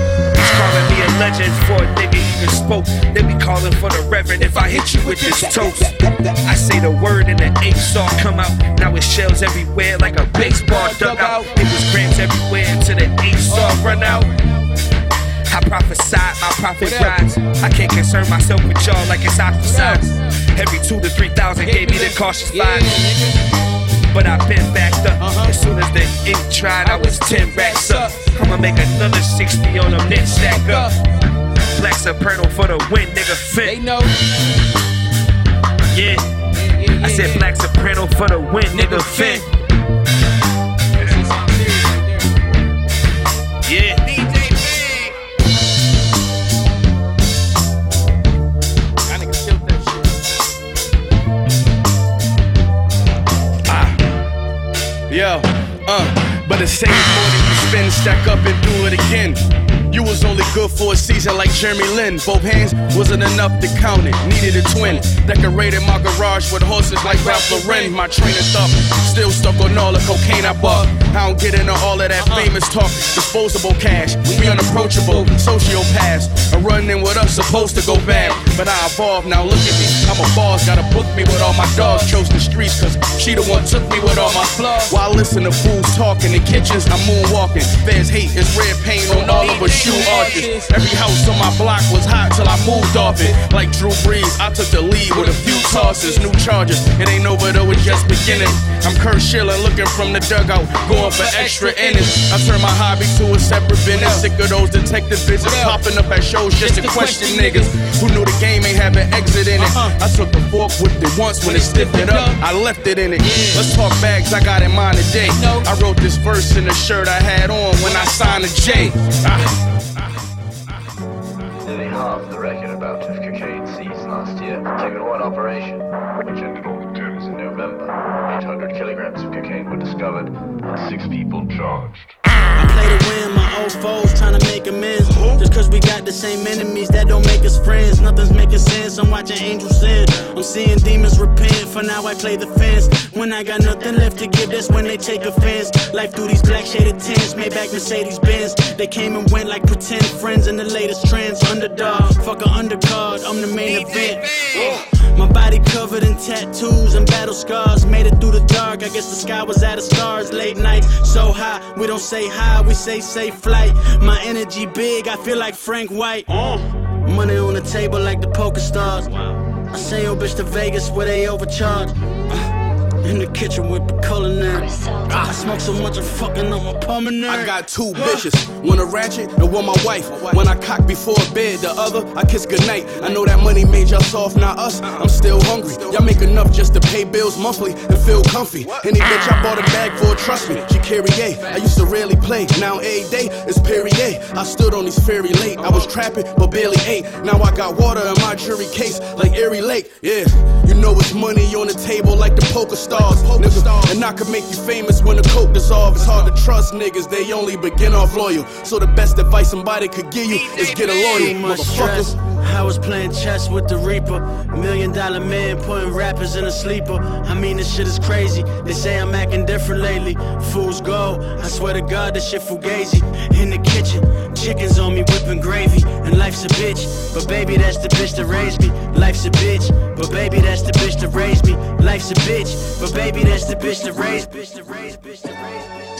Calling me a legend for a nigga even spoke. They be calling for the reverend if I hit you with this toast. I say the word and the eight saw come out. Now it's shells everywhere like a baseball dugout. It was grams everywhere until the eight saw run out. I prophesy, my prophet rise. I can't concern myself with y'all like it's ostracized. Every two to three thousand gave me the cautious five. But I've been backed up. Uh-huh. As soon as the ink tried, I was 10 racks up. I'ma make another 60 on them net stack up. Black Soprano for the win, nigga fit. They
know.
Yeah. I said Black Soprano for the win, nigga fit.
But the same more than you spend, stack up and do it again. You was only good for a season like Jeremy Lin. Both hands wasn't enough to count it. Needed a twin. Decorated my garage with horses like Ralph Lauren. My train of thought still stuck on all the cocaine I bought. I don't get into all of that famous talk. Disposable cash, we unapproachable, sociopaths. A running with us supposed to go bad, but I evolved. Now look at me, I'm a boss. Gotta book me with all my dogs. Chose the streets cause she the one took me with all my flaws. While I listen to fools talk in kitchens, I'm moonwalking. Fans hate is red paint on all of us shoe arches. Every house on my block was hot till I moved off it. Like Drew Brees, I took the lead with a few tosses, new charges. It ain't over though, it's just beginning. I'm Curt Schilling looking from the dugout, going for extra innings. I turn my hobby to a separate business. Sick of those detective visits popping up at shows just to question niggas who knew the game ain't have an exit in it. I took the fork, whipped it once when it stiffed it up. I left it in it. Let's talk bags I got in mind today. I wrote this verse in the shirt I had on when I signed the J. Ah.
Half the record amount of cocaine seized last year, taken one operation, which ended all the deals in November. 800 kilograms of cocaine were discovered, and six people charged.
I play to win, my old foes trying to make amends. Just cause we got the same enemies, that don't make us friends. Nothing's making sense, I'm watching angels sin. I'm seeing demons repent, for now I play the fence. When I got nothing left to give, that's when they take offense. Life through these black shaded tents, Maybach Mercedes Benz. They came and went like pretend friends in the latest trends. Underdog, fuck a undercard, I'm the main event. My body covered in tattoos and battle scars. Made it through the dark. I guess the sky was out of stars. Late nights, so high. We don't say hi, we say safe flight. My energy big, I feel like Frank White. Money on the table like the poker stars. I send your bitch to Vegas where they overcharge. Uh, In the kitchen with the culinary. I smoke so much I'm fucking up my pulmonary.
I got two bitches, one a ratchet and one my wife. When I cock before bed, the other I kiss goodnight. I know that money made y'all soft, not us. I'm still hungry. Y'all make enough just to pay bills monthly and feel comfy. Any bitch I bought a bag for, trust me, she carry A. I used to rarely play, now every day it's Perrier. I stood on these ferry late. I was trapping, but barely ate. Now I got water in my jury case, like Erie Lake. Yeah, you know it's money on the table like the poker stars. Nigga. And I could make you famous when the coke dissolve. It's hard to trust niggas, they only begin off loyal. So the best advice somebody could give you is get a lawyer,
Too much stress.
motherfucker.
I was playing chess with the Reaper. Million dollar man putting rappers in a sleeper. I mean, this shit is crazy. They say I'm acting different lately. Fools go. I swear to God, this shit fugazi. In the kitchen, chickens on me whipping gravy. And life's a bitch. But baby, that's the bitch that raised me. Life's a bitch. But baby, that's the bitch that raised me. Life's a bitch. But baby, that's the bitch that raised bitch bitch raised.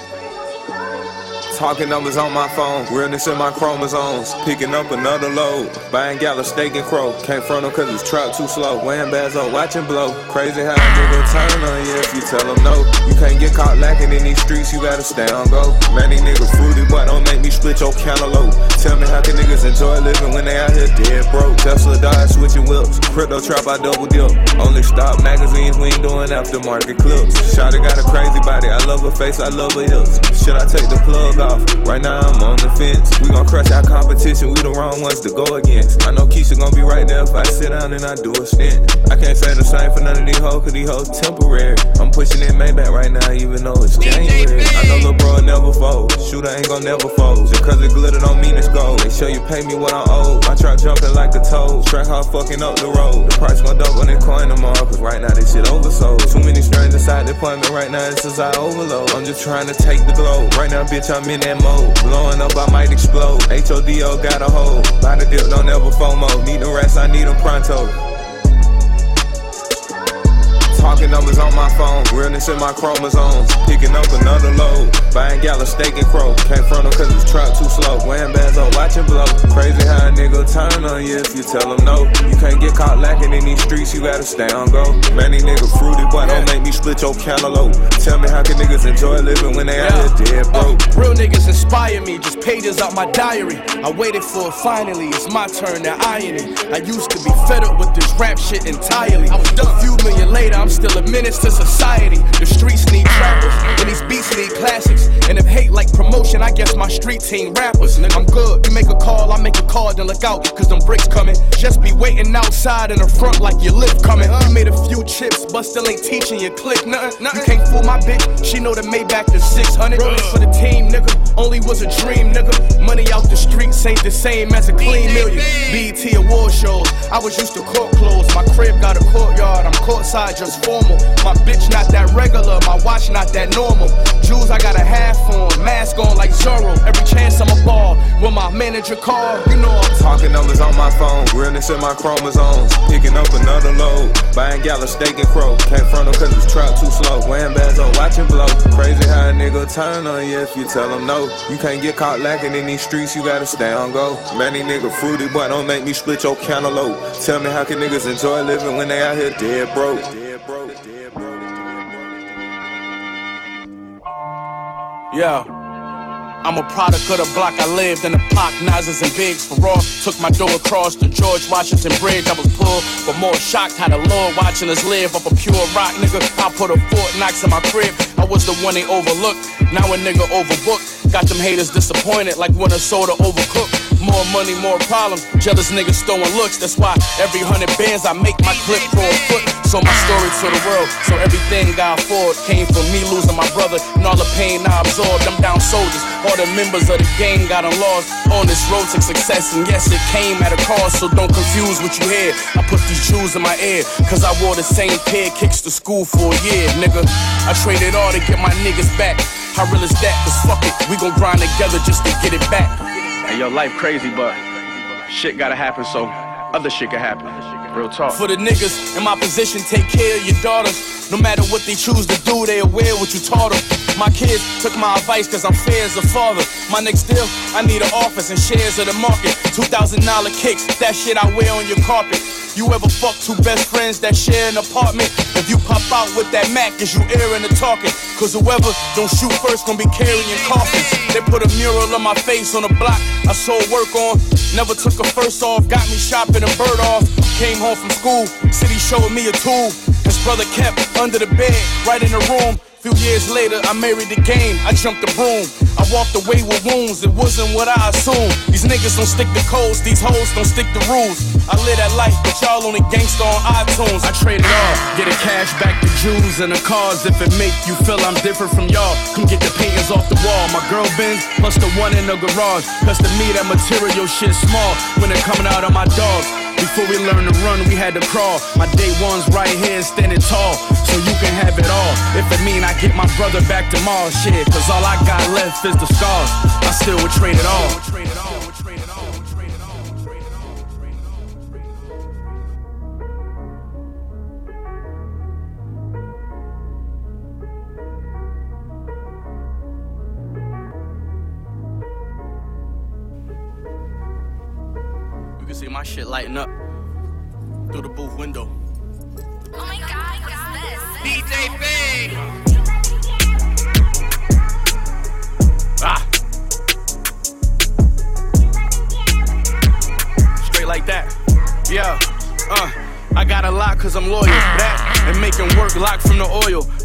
Talking numbers on my phone, realness in my chromosomes. Picking up another load, buying gala steak and crow. Can't front 'em cause it's trap too slow. Wearing bags up, watching blow. Crazy how a nigga turn on you if you tell them no. You can't get caught lacking in these streets, you gotta stay on go. Man, these niggas fruity, but don't make me split your cantaloupe. Tell me how can niggas enjoy living when they out here dead broke. Tesla died switching whips. Crypto trap, I double dip. Only stop magazines, we ain't doing aftermarket clips. Shotty got a crazy body, I love her face, I love her hips. Should I take the plug off? Right now I'm on the fence. We gon' crush our competition, we the wrong ones to go against. I know Keisha gon' be right there if I sit down and I do a stint. I can't say the same for none of these hoes, cause these hoes temporary. I'm pushing in Maybach right now, even though it's January. I know lil' bro never fold. Shooter ain't gon' never fold. Just cause it glitter don't mean it's gold. They show you pay me what I owe. My truck jumping like a toad. Track hard fucking up the road. The price gon' double when they coin tomorrow, cause right now this shit oversold. Too many strange inside the appointment right now, this is I overload. I'm just trying to take the globe. Right now, bitch, I'm in that mode. Blowing up, I might explode. HODL got a hold. Buy the dip, don't ever FOMO. Need the rest, I need them pronto. Talking numbers on my phone, realness in my chromosomes. Picking up another load, buying gala steak and crow. Can't front 'em cause it's truck too slow. Wearing bands up, watching blow. Crazy how a nigga turn on you if you tell him no. You can't get caught lacking in these streets, you gotta stay on go. Man, these niggas fruity, but don't make me split your cantaloupe. Tell me how can niggas enjoy living when they out here dead broke.
Uh, real niggas inspire me, just pages out my diary. I waited for it finally, it's my turn to iron it. I used to be fed up with this rap shit entirely. I was done a few million later, I'm still a menace to society. The streets need trappers, and these beats need classics. And if hate like promotion, I guess my street team rappers. Nigga, I'm good. You make a call, I make a call, then look out, cause them bricks coming. Just be waiting outside in the front like your lift coming. You made a few chips, but still ain't teaching your click nothing. You can't fool my bitch, she know the Maybach is 600. Rolling for the team, nigga. Only was a dream, nigga. Money out the streets ain't the same as a clean million. BET award shows, I was used to court clothes. My crib got a courtyard, I'm courtside, just formal. My bitch not that regular, my watch not that normal. Jewels I got a half on, mask on like Zorro. Every chance I'm a ball. When my manager call, you know I'm
Talking numbers on my phone, realness in my chromosomes. Picking up another load, buying gala steak and crow. Can't front 'em cause trap too slow. Wearing bands up, watching blow. Crazy how a nigga turn on you if you tell him no. You can't get caught lacking in these streets, you gotta stay on go. Many nigga fruity, but don't make me split your cantaloupe. Tell me how can niggas enjoy living when they out here dead broke.
Yeah. I'm a product of the block I lived in the Pac, Nazes and Bigs for raw. Took my door across the George Washington Bridge. I was pulled, but more shocked how the Lord watching us live up a pure rock, nigga. I put a Fort Knox in my crib. I was the one they overlooked. Now a nigga overbooked. Got them haters disappointed like when a soda overcooked. More money, more problems. Jealous niggas throwing looks. That's why every hundred bands I make my clip grow a foot. So my story to the world. So everything I afford came from me losing my brother and all the pain I absorbed. I'm down soldiers. All the members of the gang got lost on this road to success. And yes, it came at a cost. So don't confuse what you hear. I put these jewels in my ear. Cause I wore the same pair kicks to school for a year, nigga. I traded all to get my niggas back. How real is that? Cause fuck it, we gon' grind together just to get it back.
Hey, yo, life crazy, but shit gotta happen so other shit can happen. Real talk.
For the niggas in my position, take care of your daughters. No matter what they choose to do, they aware what you taught them. My kids took my advice cause I'm fair as a father. My next deal, I need an office and shares of the market. $2,000 kicks, that shit I wear on your carpet. You ever fuck two best friends that share an apartment? If you pop out with that Mac, is you airing the talking? Cause whoever don't shoot first gonna be carrying coffins. They put a mural of my face on a block I sold work on. Never took a first off, got me shopping and bird off. Came home from school, city showed me a tool. His brother kept under the bed, right in the room. Few years later, I married the game, I jumped the broom. I walked away with wounds, it wasn't what I assumed. These niggas don't stick to codes, these hoes don't stick to rules. I live that life, but y'all only gangsta on iTunes. I trade it all, get a cash back to Jews and the cars if it make you feel I'm different from y'all. Come get the paintings off the wall. My girl Benz plus the one in the garage. Cause to me that material shit small when it coming out of my dogs. Before we learned to run, we had to crawl. My day one's right here standing tall, so you can have it all. If it mean I get my brother back tomorrow, shit, cause all I got left is the scars. I still would trade it all.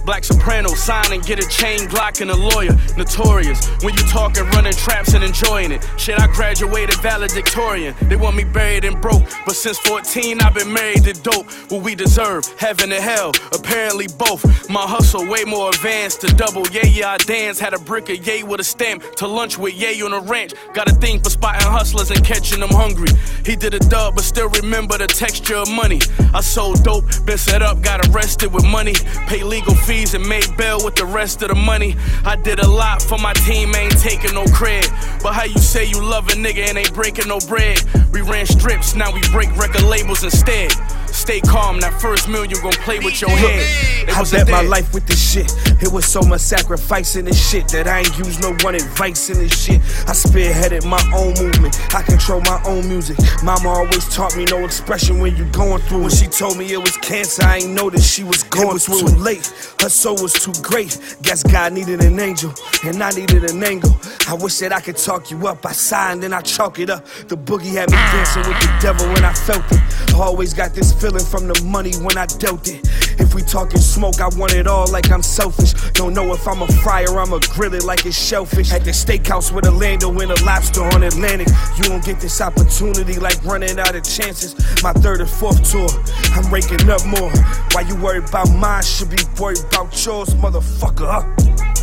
Black soprano, sign and get a chain Glock and a lawyer. Notorious. When you talking, running traps and enjoying it. Shit, I graduated valedictorian. They want me buried and broke. But since 14, I've been married to dope. What we deserve, heaven and hell. Apparently both. My hustle way more advanced to double. Yeah, yeah, I dance. Had a brick of yay with a stamp. To lunch with yay on a ranch. Got a thing for spotting hustlers and catching them hungry. He did a dub, but still remember the texture of money. I sold dope, been set up, got arrested with money. Pay legal fees and made bail with the rest of the money. I did a lot for my team, ain't taking no credit. But how you say you love a nigga and ain't breaking no bread? We ran strips, now we break record labels instead. Stay calm, that first meal you gon' play with your head. It
I bet my life with this shit. It was so much sacrifice in this shit that I ain't use no one advice in this shit. I spearheaded my own movement. I control my own music. Mama always taught me no expression when you going through. When she told me it was cancer, I ain't know that she was going through. Too late. Her soul was too great. Guess God needed an angel, and I needed an angle. I wish that I could talk you up. I signed and I chalk it up. The boogie had me dancing with the devil when I felt it. I always got this feeling from the money when I dealt it. If we talking smoke, I want it all like I'm selfish. Don't know if I'm a fryer, I'ma grill it like it's shellfish. At the steakhouse with a Lando and a lobster on Atlantic. You don't get this opportunity like running out of chances. My third or fourth tour, I'm raking up more. Why you worried about mine? Should be worried about yours, motherfucker.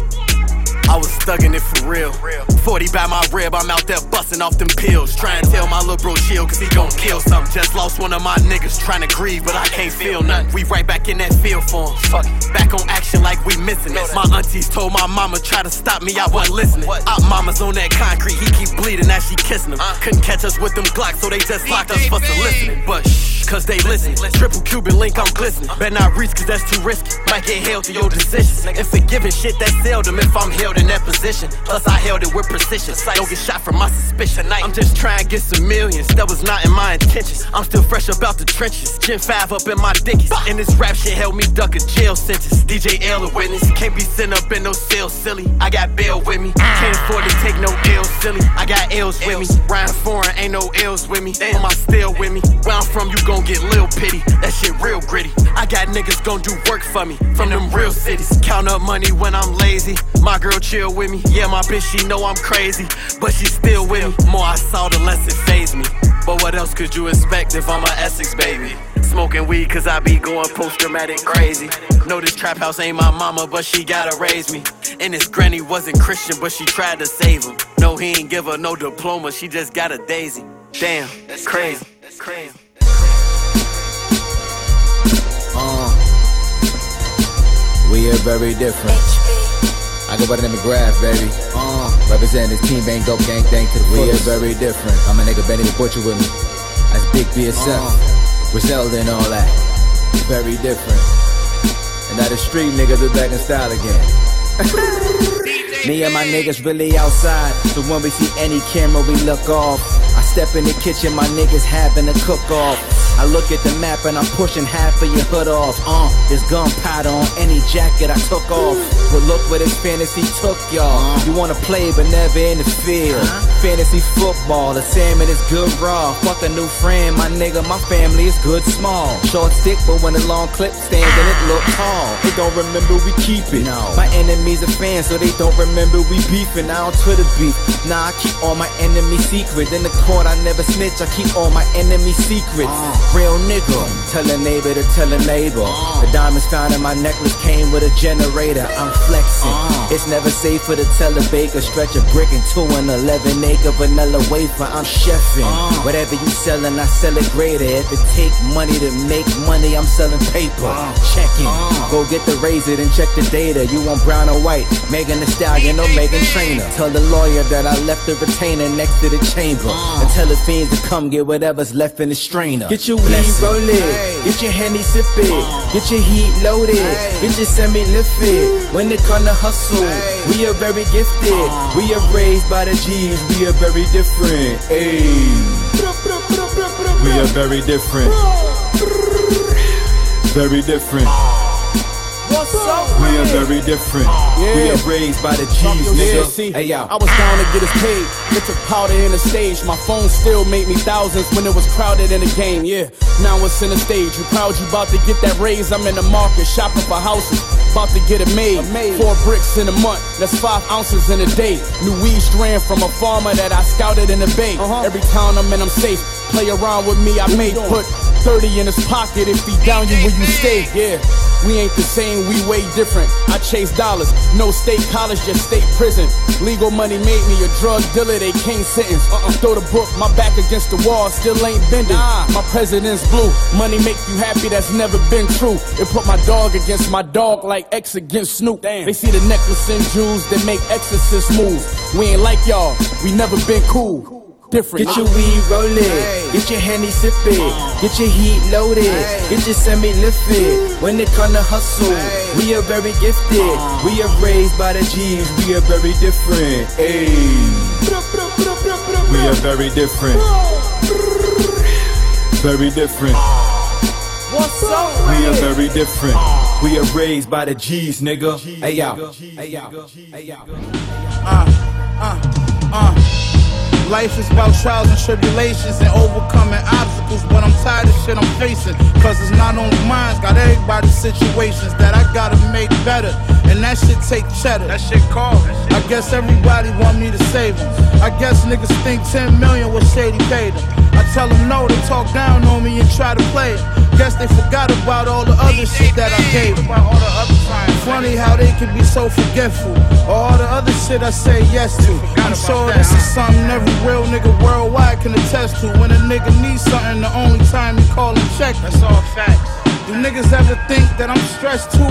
I was thugging it for real. 40 by my rib, I'm out there busting off them pills. Trying to tell my little bro chill, cause he gon' kill something. Just lost one of my niggas trying to grieve, but I can't feel nothing. We right back in that field for him. Fuck. Back on action like we missing it. My aunties told my mama try to stop me, I wasn't listening. Op mama's on that concrete, he keep bleeding as she kissing him. Couldn't catch us with them Glocks, so they just locked us for soliciting. But shh, cause they listen. Triple Cuban link, I'm glistening. Better not reach, cause that's too risky. Might get held to your decisions. And forgiving shit that's seldom if I'm held in that position. Plus, I held it with precision. Don't get shot from my suspicion. I'm just trying to get some millions. That was not in my intentions. I'm still fresh about the trenches. Gen 5 up in my dickies. And this rap shit held me duck a jail sentence. DJ L a witness. Can't be sent up in no cell silly. I got bail with me. Can't afford to take no L's silly. I got L's with me. Ryan foreign, ain't no L's with me. Damn, I still with me. Where I'm from, you gon' get lil pity. That shit real gritty. I got niggas gon' do work for me. From them real cities. Count up money when I'm lazy. My girl chill with me. Yeah, my bitch, she know I'm crazy. But she still with me. More I saw, the less it phased me. But what else could you expect if I'm a Essex baby? Smoking weed cause I be going post dramatic crazy. Know this trap house ain't my mama, but she gotta raise me. And his granny wasn't Christian, but she tried to save him. No, he ain't give her no diploma, she just got a daisy. Damn, that's crazy. That's crazy.
Uh, we are very different. I go by the name of Graph, baby. Uh, represent this team bang dope gang thing to the We are very different. I'm a nigga Benny the Butcher with me. That's Big BSF. Uh, Griselda and all that. Very different. And now the street niggas are back in style again. Me and my niggas really outside. So when we see any camera, we look off. I step in the kitchen, my niggas having a cook off. I look at the map and I'm pushing half of your hood off. Uh, there's gunpowder on any jacket I took off. But look where this fantasy took y'all. You wanna play but never in the field. Fantasy football, the salmon is good raw. Fuck a new friend, my nigga, my family is good small. Short stick, but when a long clip stands and it look tall. They don't remember we keep it. My enemies are fans, so they don't remember we beefing. I don't Twitter beef. Nah, I keep all my enemies secret. In the court, I never snitch. I keep all my enemies secrets. Real nigga, tell a neighbor to tell a neighbor. Uh. The diamonds found in my necklace came with a generator. I'm flexing. Uh. It's never safer to tell a baker stretch a brick into an 11 acre vanilla wafer. I'm chefing. Uh. Whatever you selling, I sell it greater. If it take money to make money, I'm selling paper. Checking. Go get the razor and check the data. You want brown or white? Megan Thee Stallion or Meghan Trainor. Tell the lawyer that I left the retainer next to the chamber. And tell the fiends to come get whatever's left in the strainer. Get your weed rolling. Get your henny sipping. Get your heat loaded. Get your semi lifted. When it come to hustle, we are very gifted. We are raised by the G's. We are very different. Ayy. We are very different. Very different. We are very different. We are raised by the G's, nigga.
see,
Hey, yo.
I was down to get us paid. It took powder in the stage. My phone still made me thousands when it was crowded in the game. Yeah, now it's in the stage. You proud you about to get that raise? I'm in the market shopping for houses. About to get it made. Four bricks in a month. That's five ounces in a day. New weed strand from a farmer that I scouted in the bay. Uh-huh. Every town I'm in, I'm safe. Play around with me, I may put 30 in his pocket if he down you where you stay. Yeah. We ain't the same, we way different. I chase dollars, no state college, just state prison. Legal money made me a drug dealer, they can't sentence. Uh-uh. Throw the book, my back against the wall, still ain't bending. My president's blue, money make you happy, that's never been true. It put my dog against my dog like X against Snoop. They see the necklace and jewels that make exorcist moves. We ain't like y'all, we never been cool. Different.
Get your weed rolling, get your henny sipping, get your heat loaded, get your semi lifted. When it come to hustle, we are very gifted. We are raised by the G's, we are very different. Ayy. We are very different. Very different.
What's up?
We are very different. We are raised by the G's, nigga. Hey yo. Hey yo. Hey yo.
Uh, uh, uh. Life is about trials and tribulations and overcoming obstacles, but I'm tired of shit I'm facing. Cause it's not only mine, got everybody's situations that I gotta make better. And that shit take cheddar. That shit call. I guess everybody want me to save them. I guess niggas think 10 million was shady paid them. I tell them no, they talk down on me and try to play it. Guess they forgot about all the other shit that I gave them. Funny how they can be so forgetful. All the other shit I say yes to. I'm sure this is something every real nigga worldwide can attest to. When a nigga needs something, the only time you call and check. That's all facts. Do niggas ever think that I'm stressed too?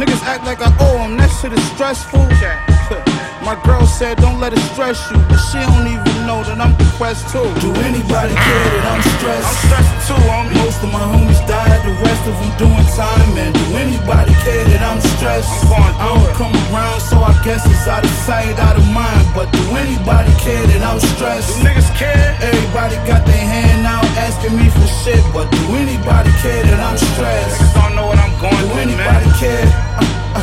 Niggas act like I owe them, that shit is stressful. My girl said don't let it stress you, but she don't even know that I'm depressed too. Do anybody care that I'm stressed? I'm stressed too, homie. Most of my homies died, the rest of them doing time. And do anybody care that I'm stressed? I'm going I don't come around, so I guess it's out of sight, out of mind. But do anybody care that I'm stressed? Do niggas care? Everybody got their hand out asking me for shit, but do anybody care that I'm stressed? Niggas don't know what I'm going do through, anybody care?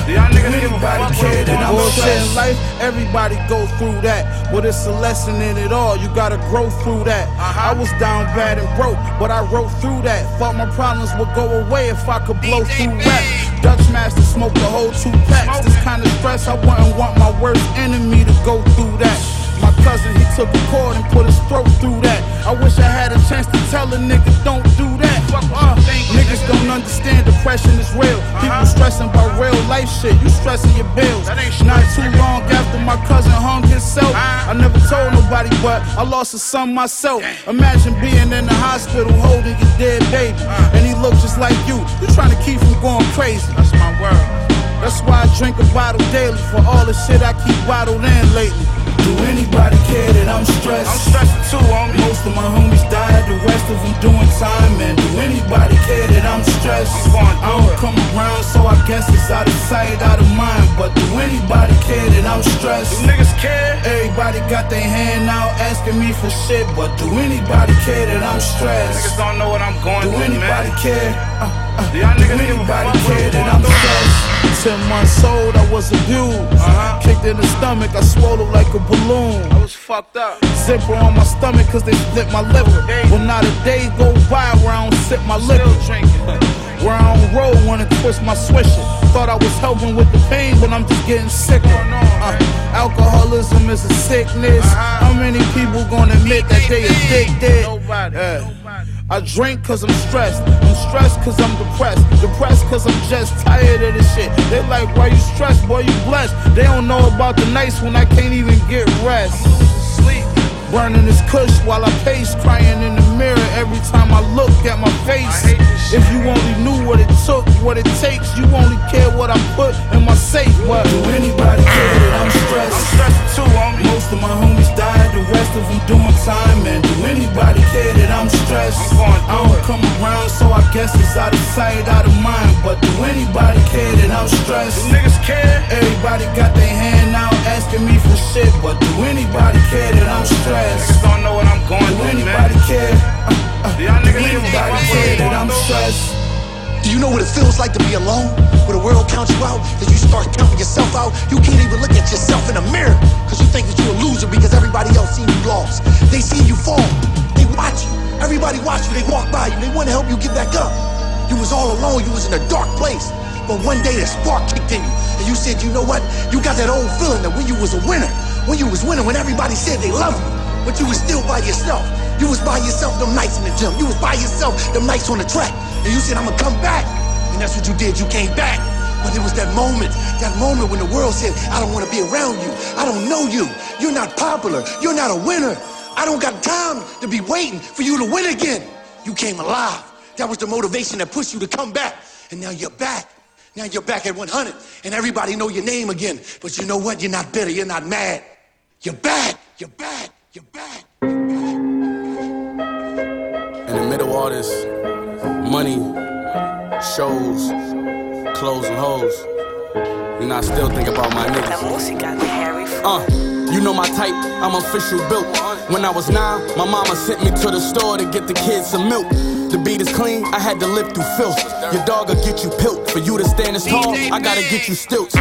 Do y'all uh, uh, niggas give a fuck care that I'm in life, everybody go through that. But it's a lesson in it all. You gotta grow through that. I was down bad and broke, but I wrote through that. Thought my problems would go away if I could blow through rap. Dutch Master smoked the whole two packs. This kind of stress, I wouldn't want my worst enemy to go through that. My cousin, he took a cord and put his throat through that. I wish I had a chance to tell a nigga don't do that. Fuck Uh, niggas don't understand depression is real. Uh-huh. People stressing about real life shit. You stressing your bills. Not too long after my cousin hung himself. Uh-huh. I never told nobody, but I lost a son myself. Imagine being in the hospital holding your dead baby, uh-huh. and he looked just like you. You trying to keep from going crazy. That's my world. That's why I drink a bottle daily for all the shit I keep bottled in lately. Do anybody care that I'm stressed? I'm stressed too, homie. Most of my homies died, the rest of them doing time. And do anybody care that I'm stressed? I'm I don't come around, so I guess it's out of sight, out of mind. But do anybody care that I'm stressed?
Do niggas care?
Everybody got their hand out asking me for shit, but do anybody care that I'm stressed?
Niggas don't know what I'm going
do
through,
anybody
man.
care? Uh, uh,
Do y'all
do
niggas a
anybody care that
I'm
I'm stressed? Ten months old, I was abused.
Uh-huh.
Kicked in the stomach, I swallowed like a balloon.
I was fucked up.
Zipper on my stomach cause they split my liver. Well, not a day go by where I don't sip my liquor. Where I don't roll, wanna twist my swisher. Thought I was helping with the pain, but I'm just getting sicker. Uh, alcoholism is a sickness. How many people gonna admit that they addicted? Yeah. I drink cause I'm stressed. I'm stressed cause I'm depressed. Depressed cause I'm just tired of this shit. They like, why you stressed, boy, you blessed. They don't know about the nights when I can't even get rest. Sleep. Burning this kush while I pace, crying in the mirror every time I look at my face. If you only knew what it took, what it takes, you only care what I put in my safe. But do anybody care that I'm stressed?
I'm stressed too, homie.
Most of my homies died, the rest of them doing time. And do anybody care that I'm stressed?
I'm
I don't come around, so I guess it's out of sight, out of mind. But do anybody care that I'm stressed?
Do niggas care?
Everybody got their hand out asking me for shit, but do anybody care that I'm stressed?
Niggas don't know what I'm going
Do
through,
anybody
man.
care? Uh, uh,
Do y'all niggas give a fuck
anybody care
I'm
that I'm
through?
stressed?
Do you know what it feels like to be alone? Where the world counts you out, that you start counting yourself out. You can't even look at yourself in the mirror because you think that you're a loser because everybody else seen you lost. They see you fall. They watch you. Everybody watch you. They walk by you. They want to help you get back up. You was all alone. You was in a dark place. But one day that spark kicked in you, and you said, "You know what? You got that old feeling that when you was a winner, when you was winning, when everybody said they love you, but you was still by yourself. You was by yourself them nights in the gym. You was by yourself them nights on the track, and you said, "I'm gonna come back." And that's what you did. You came back. But it was that moment, that moment when the world said, I don't want to be around you. I don't know you. You're not popular. You're not a winner. I don't got time to be waiting for you to win again. You came alive. That was the motivation that pushed you to come back. And now you're back. Now you're back at 100 and everybody know your name again. But you know what? You're not bitter. You're not mad. You're back. You're back. You're back.
In the middle of all this, money, shows, clothes and hoes. You know, I still think about my niggas. Uh, you know my type, I'm official built. When I was nine, my mama sent me to the store to get the kids some milk. The beat is clean, I had to live through filth. Your dog will get you pilt. For you to stand as tall, I gotta get you stilts.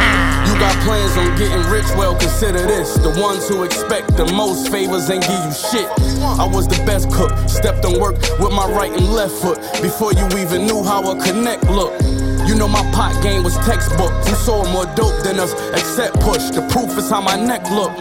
You got plans on getting rich, well, consider this. The ones who expect the most favors ain't give you shit. I was the best cook, stepped on work with my right and left foot before you even knew how a connect looked. You know my pot game was textbook. You sold more dope than us, except push. The proof is how my neck look.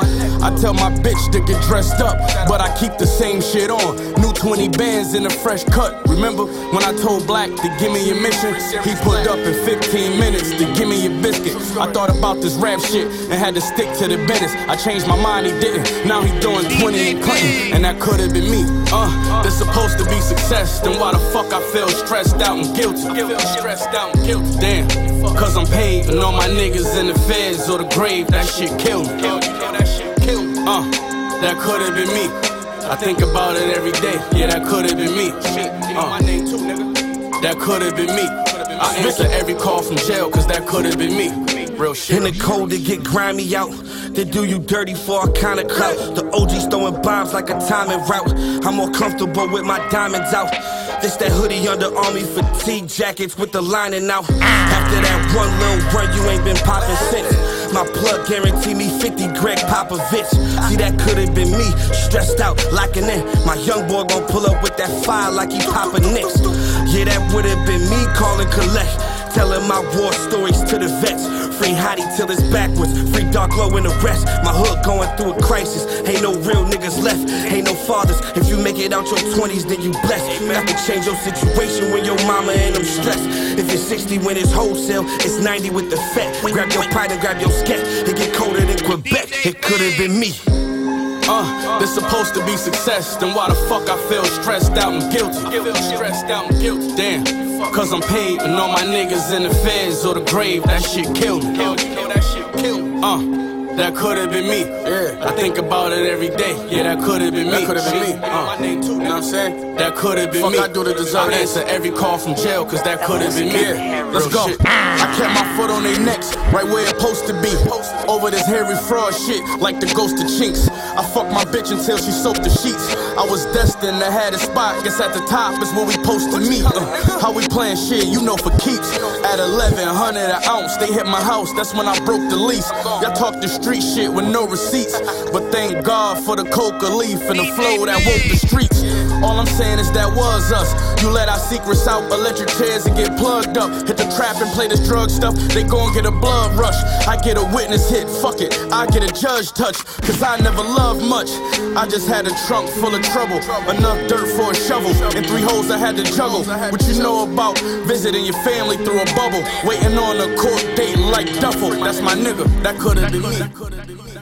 I tell my bitch to get dressed up, but I keep the same shit on. New 20 bands in a fresh cut. Remember when I told Black to give me your mission? He pulled up in 15 minutes to give me your biscuit. I thought about this rap shit and had to stick to the business. I changed my mind, he didn't. Now he doing 20 in Clinton, and that could have been me. Uh, this supposed to be success. Then why the fuck I feel stressed out and guilty? Stressed out and guilty. Damn, cause I'm paid and all my niggas in the feds or the grave. That shit killed me. Uh, that could have been me. I think about it every day. Yeah, that could have been me. Uh, that could have been me. I answer every call from jail, cause that could have been me. Real shit.
In the cold, they get grimy out. They do you dirty for a kind of clout. The OG's throwing bombs like a timing route. I'm more comfortable with my diamonds out. This that hoodie under army fatigue jackets with the lining out. After that one little run, you ain't been popping since. My plug guarantee me 50 Gregg Popovich. See, that could have been me, stressed out, locking in. My young boy gon' pull up with that fire like he poppin' nicks. Yeah, that would have been me calling collect. Telling my war stories to the vets. Free Hottie till it's backwards. Free Dark Low and the rest. My hood going through a crisis. Ain't no real niggas left. Ain't no fathers. If you make it out your 20s, then you blessed. I can change your situation when your mama and them stressed. If it's 60 when it's wholesale, it's 90 with the fat. Grab your pride and grab your scat. It get colder than Quebec. It could have been me.
Uh, this supposed to be success. Then why the fuck I feel stressed out and guilty? Stressed out and guilty. Damn, cause I'm paid and all my niggas in the feds or the grave. That shit killed me. Uh,
that could have been me. Yeah, I think about it every day. Yeah, that could have been me.
That could have been me. Uh,
my too,
you know what I'm saying?
That could have been
Fuck
me.
I do the deserve
I answer every call from jail, cause that could have been me.
Yeah, let's go.
shit.
I kept my foot on their necks, right where it supposed to be. Over this Harry Fraud shit, like the ghost of chinks. I fuck my bitch until she soaked the sheets. I was destined to have a spot. Guess at the top is where we supposed to meet. Uh, how we playing shit, you know for keeps. At 1100 an ounce, they hit my house. That's when I broke the lease. Y'all talk the street shit with no receipts. But thank God for the coca leaf and the flow that woke the streets. All I'm saying is that was us. You let our secrets out, electric chairs and get plugged up. Hit the trap and play this drug stuff. They gon' get a blood rush. I get a witness hit, fuck it. I get a judge touch, cause I never loved much. I just had a trunk full of trouble. Enough dirt for a shovel. And three holes I had to juggle. What you know about visiting your family through a bubble. Waiting on a court date like Duffel. That's my nigga. That could've been me.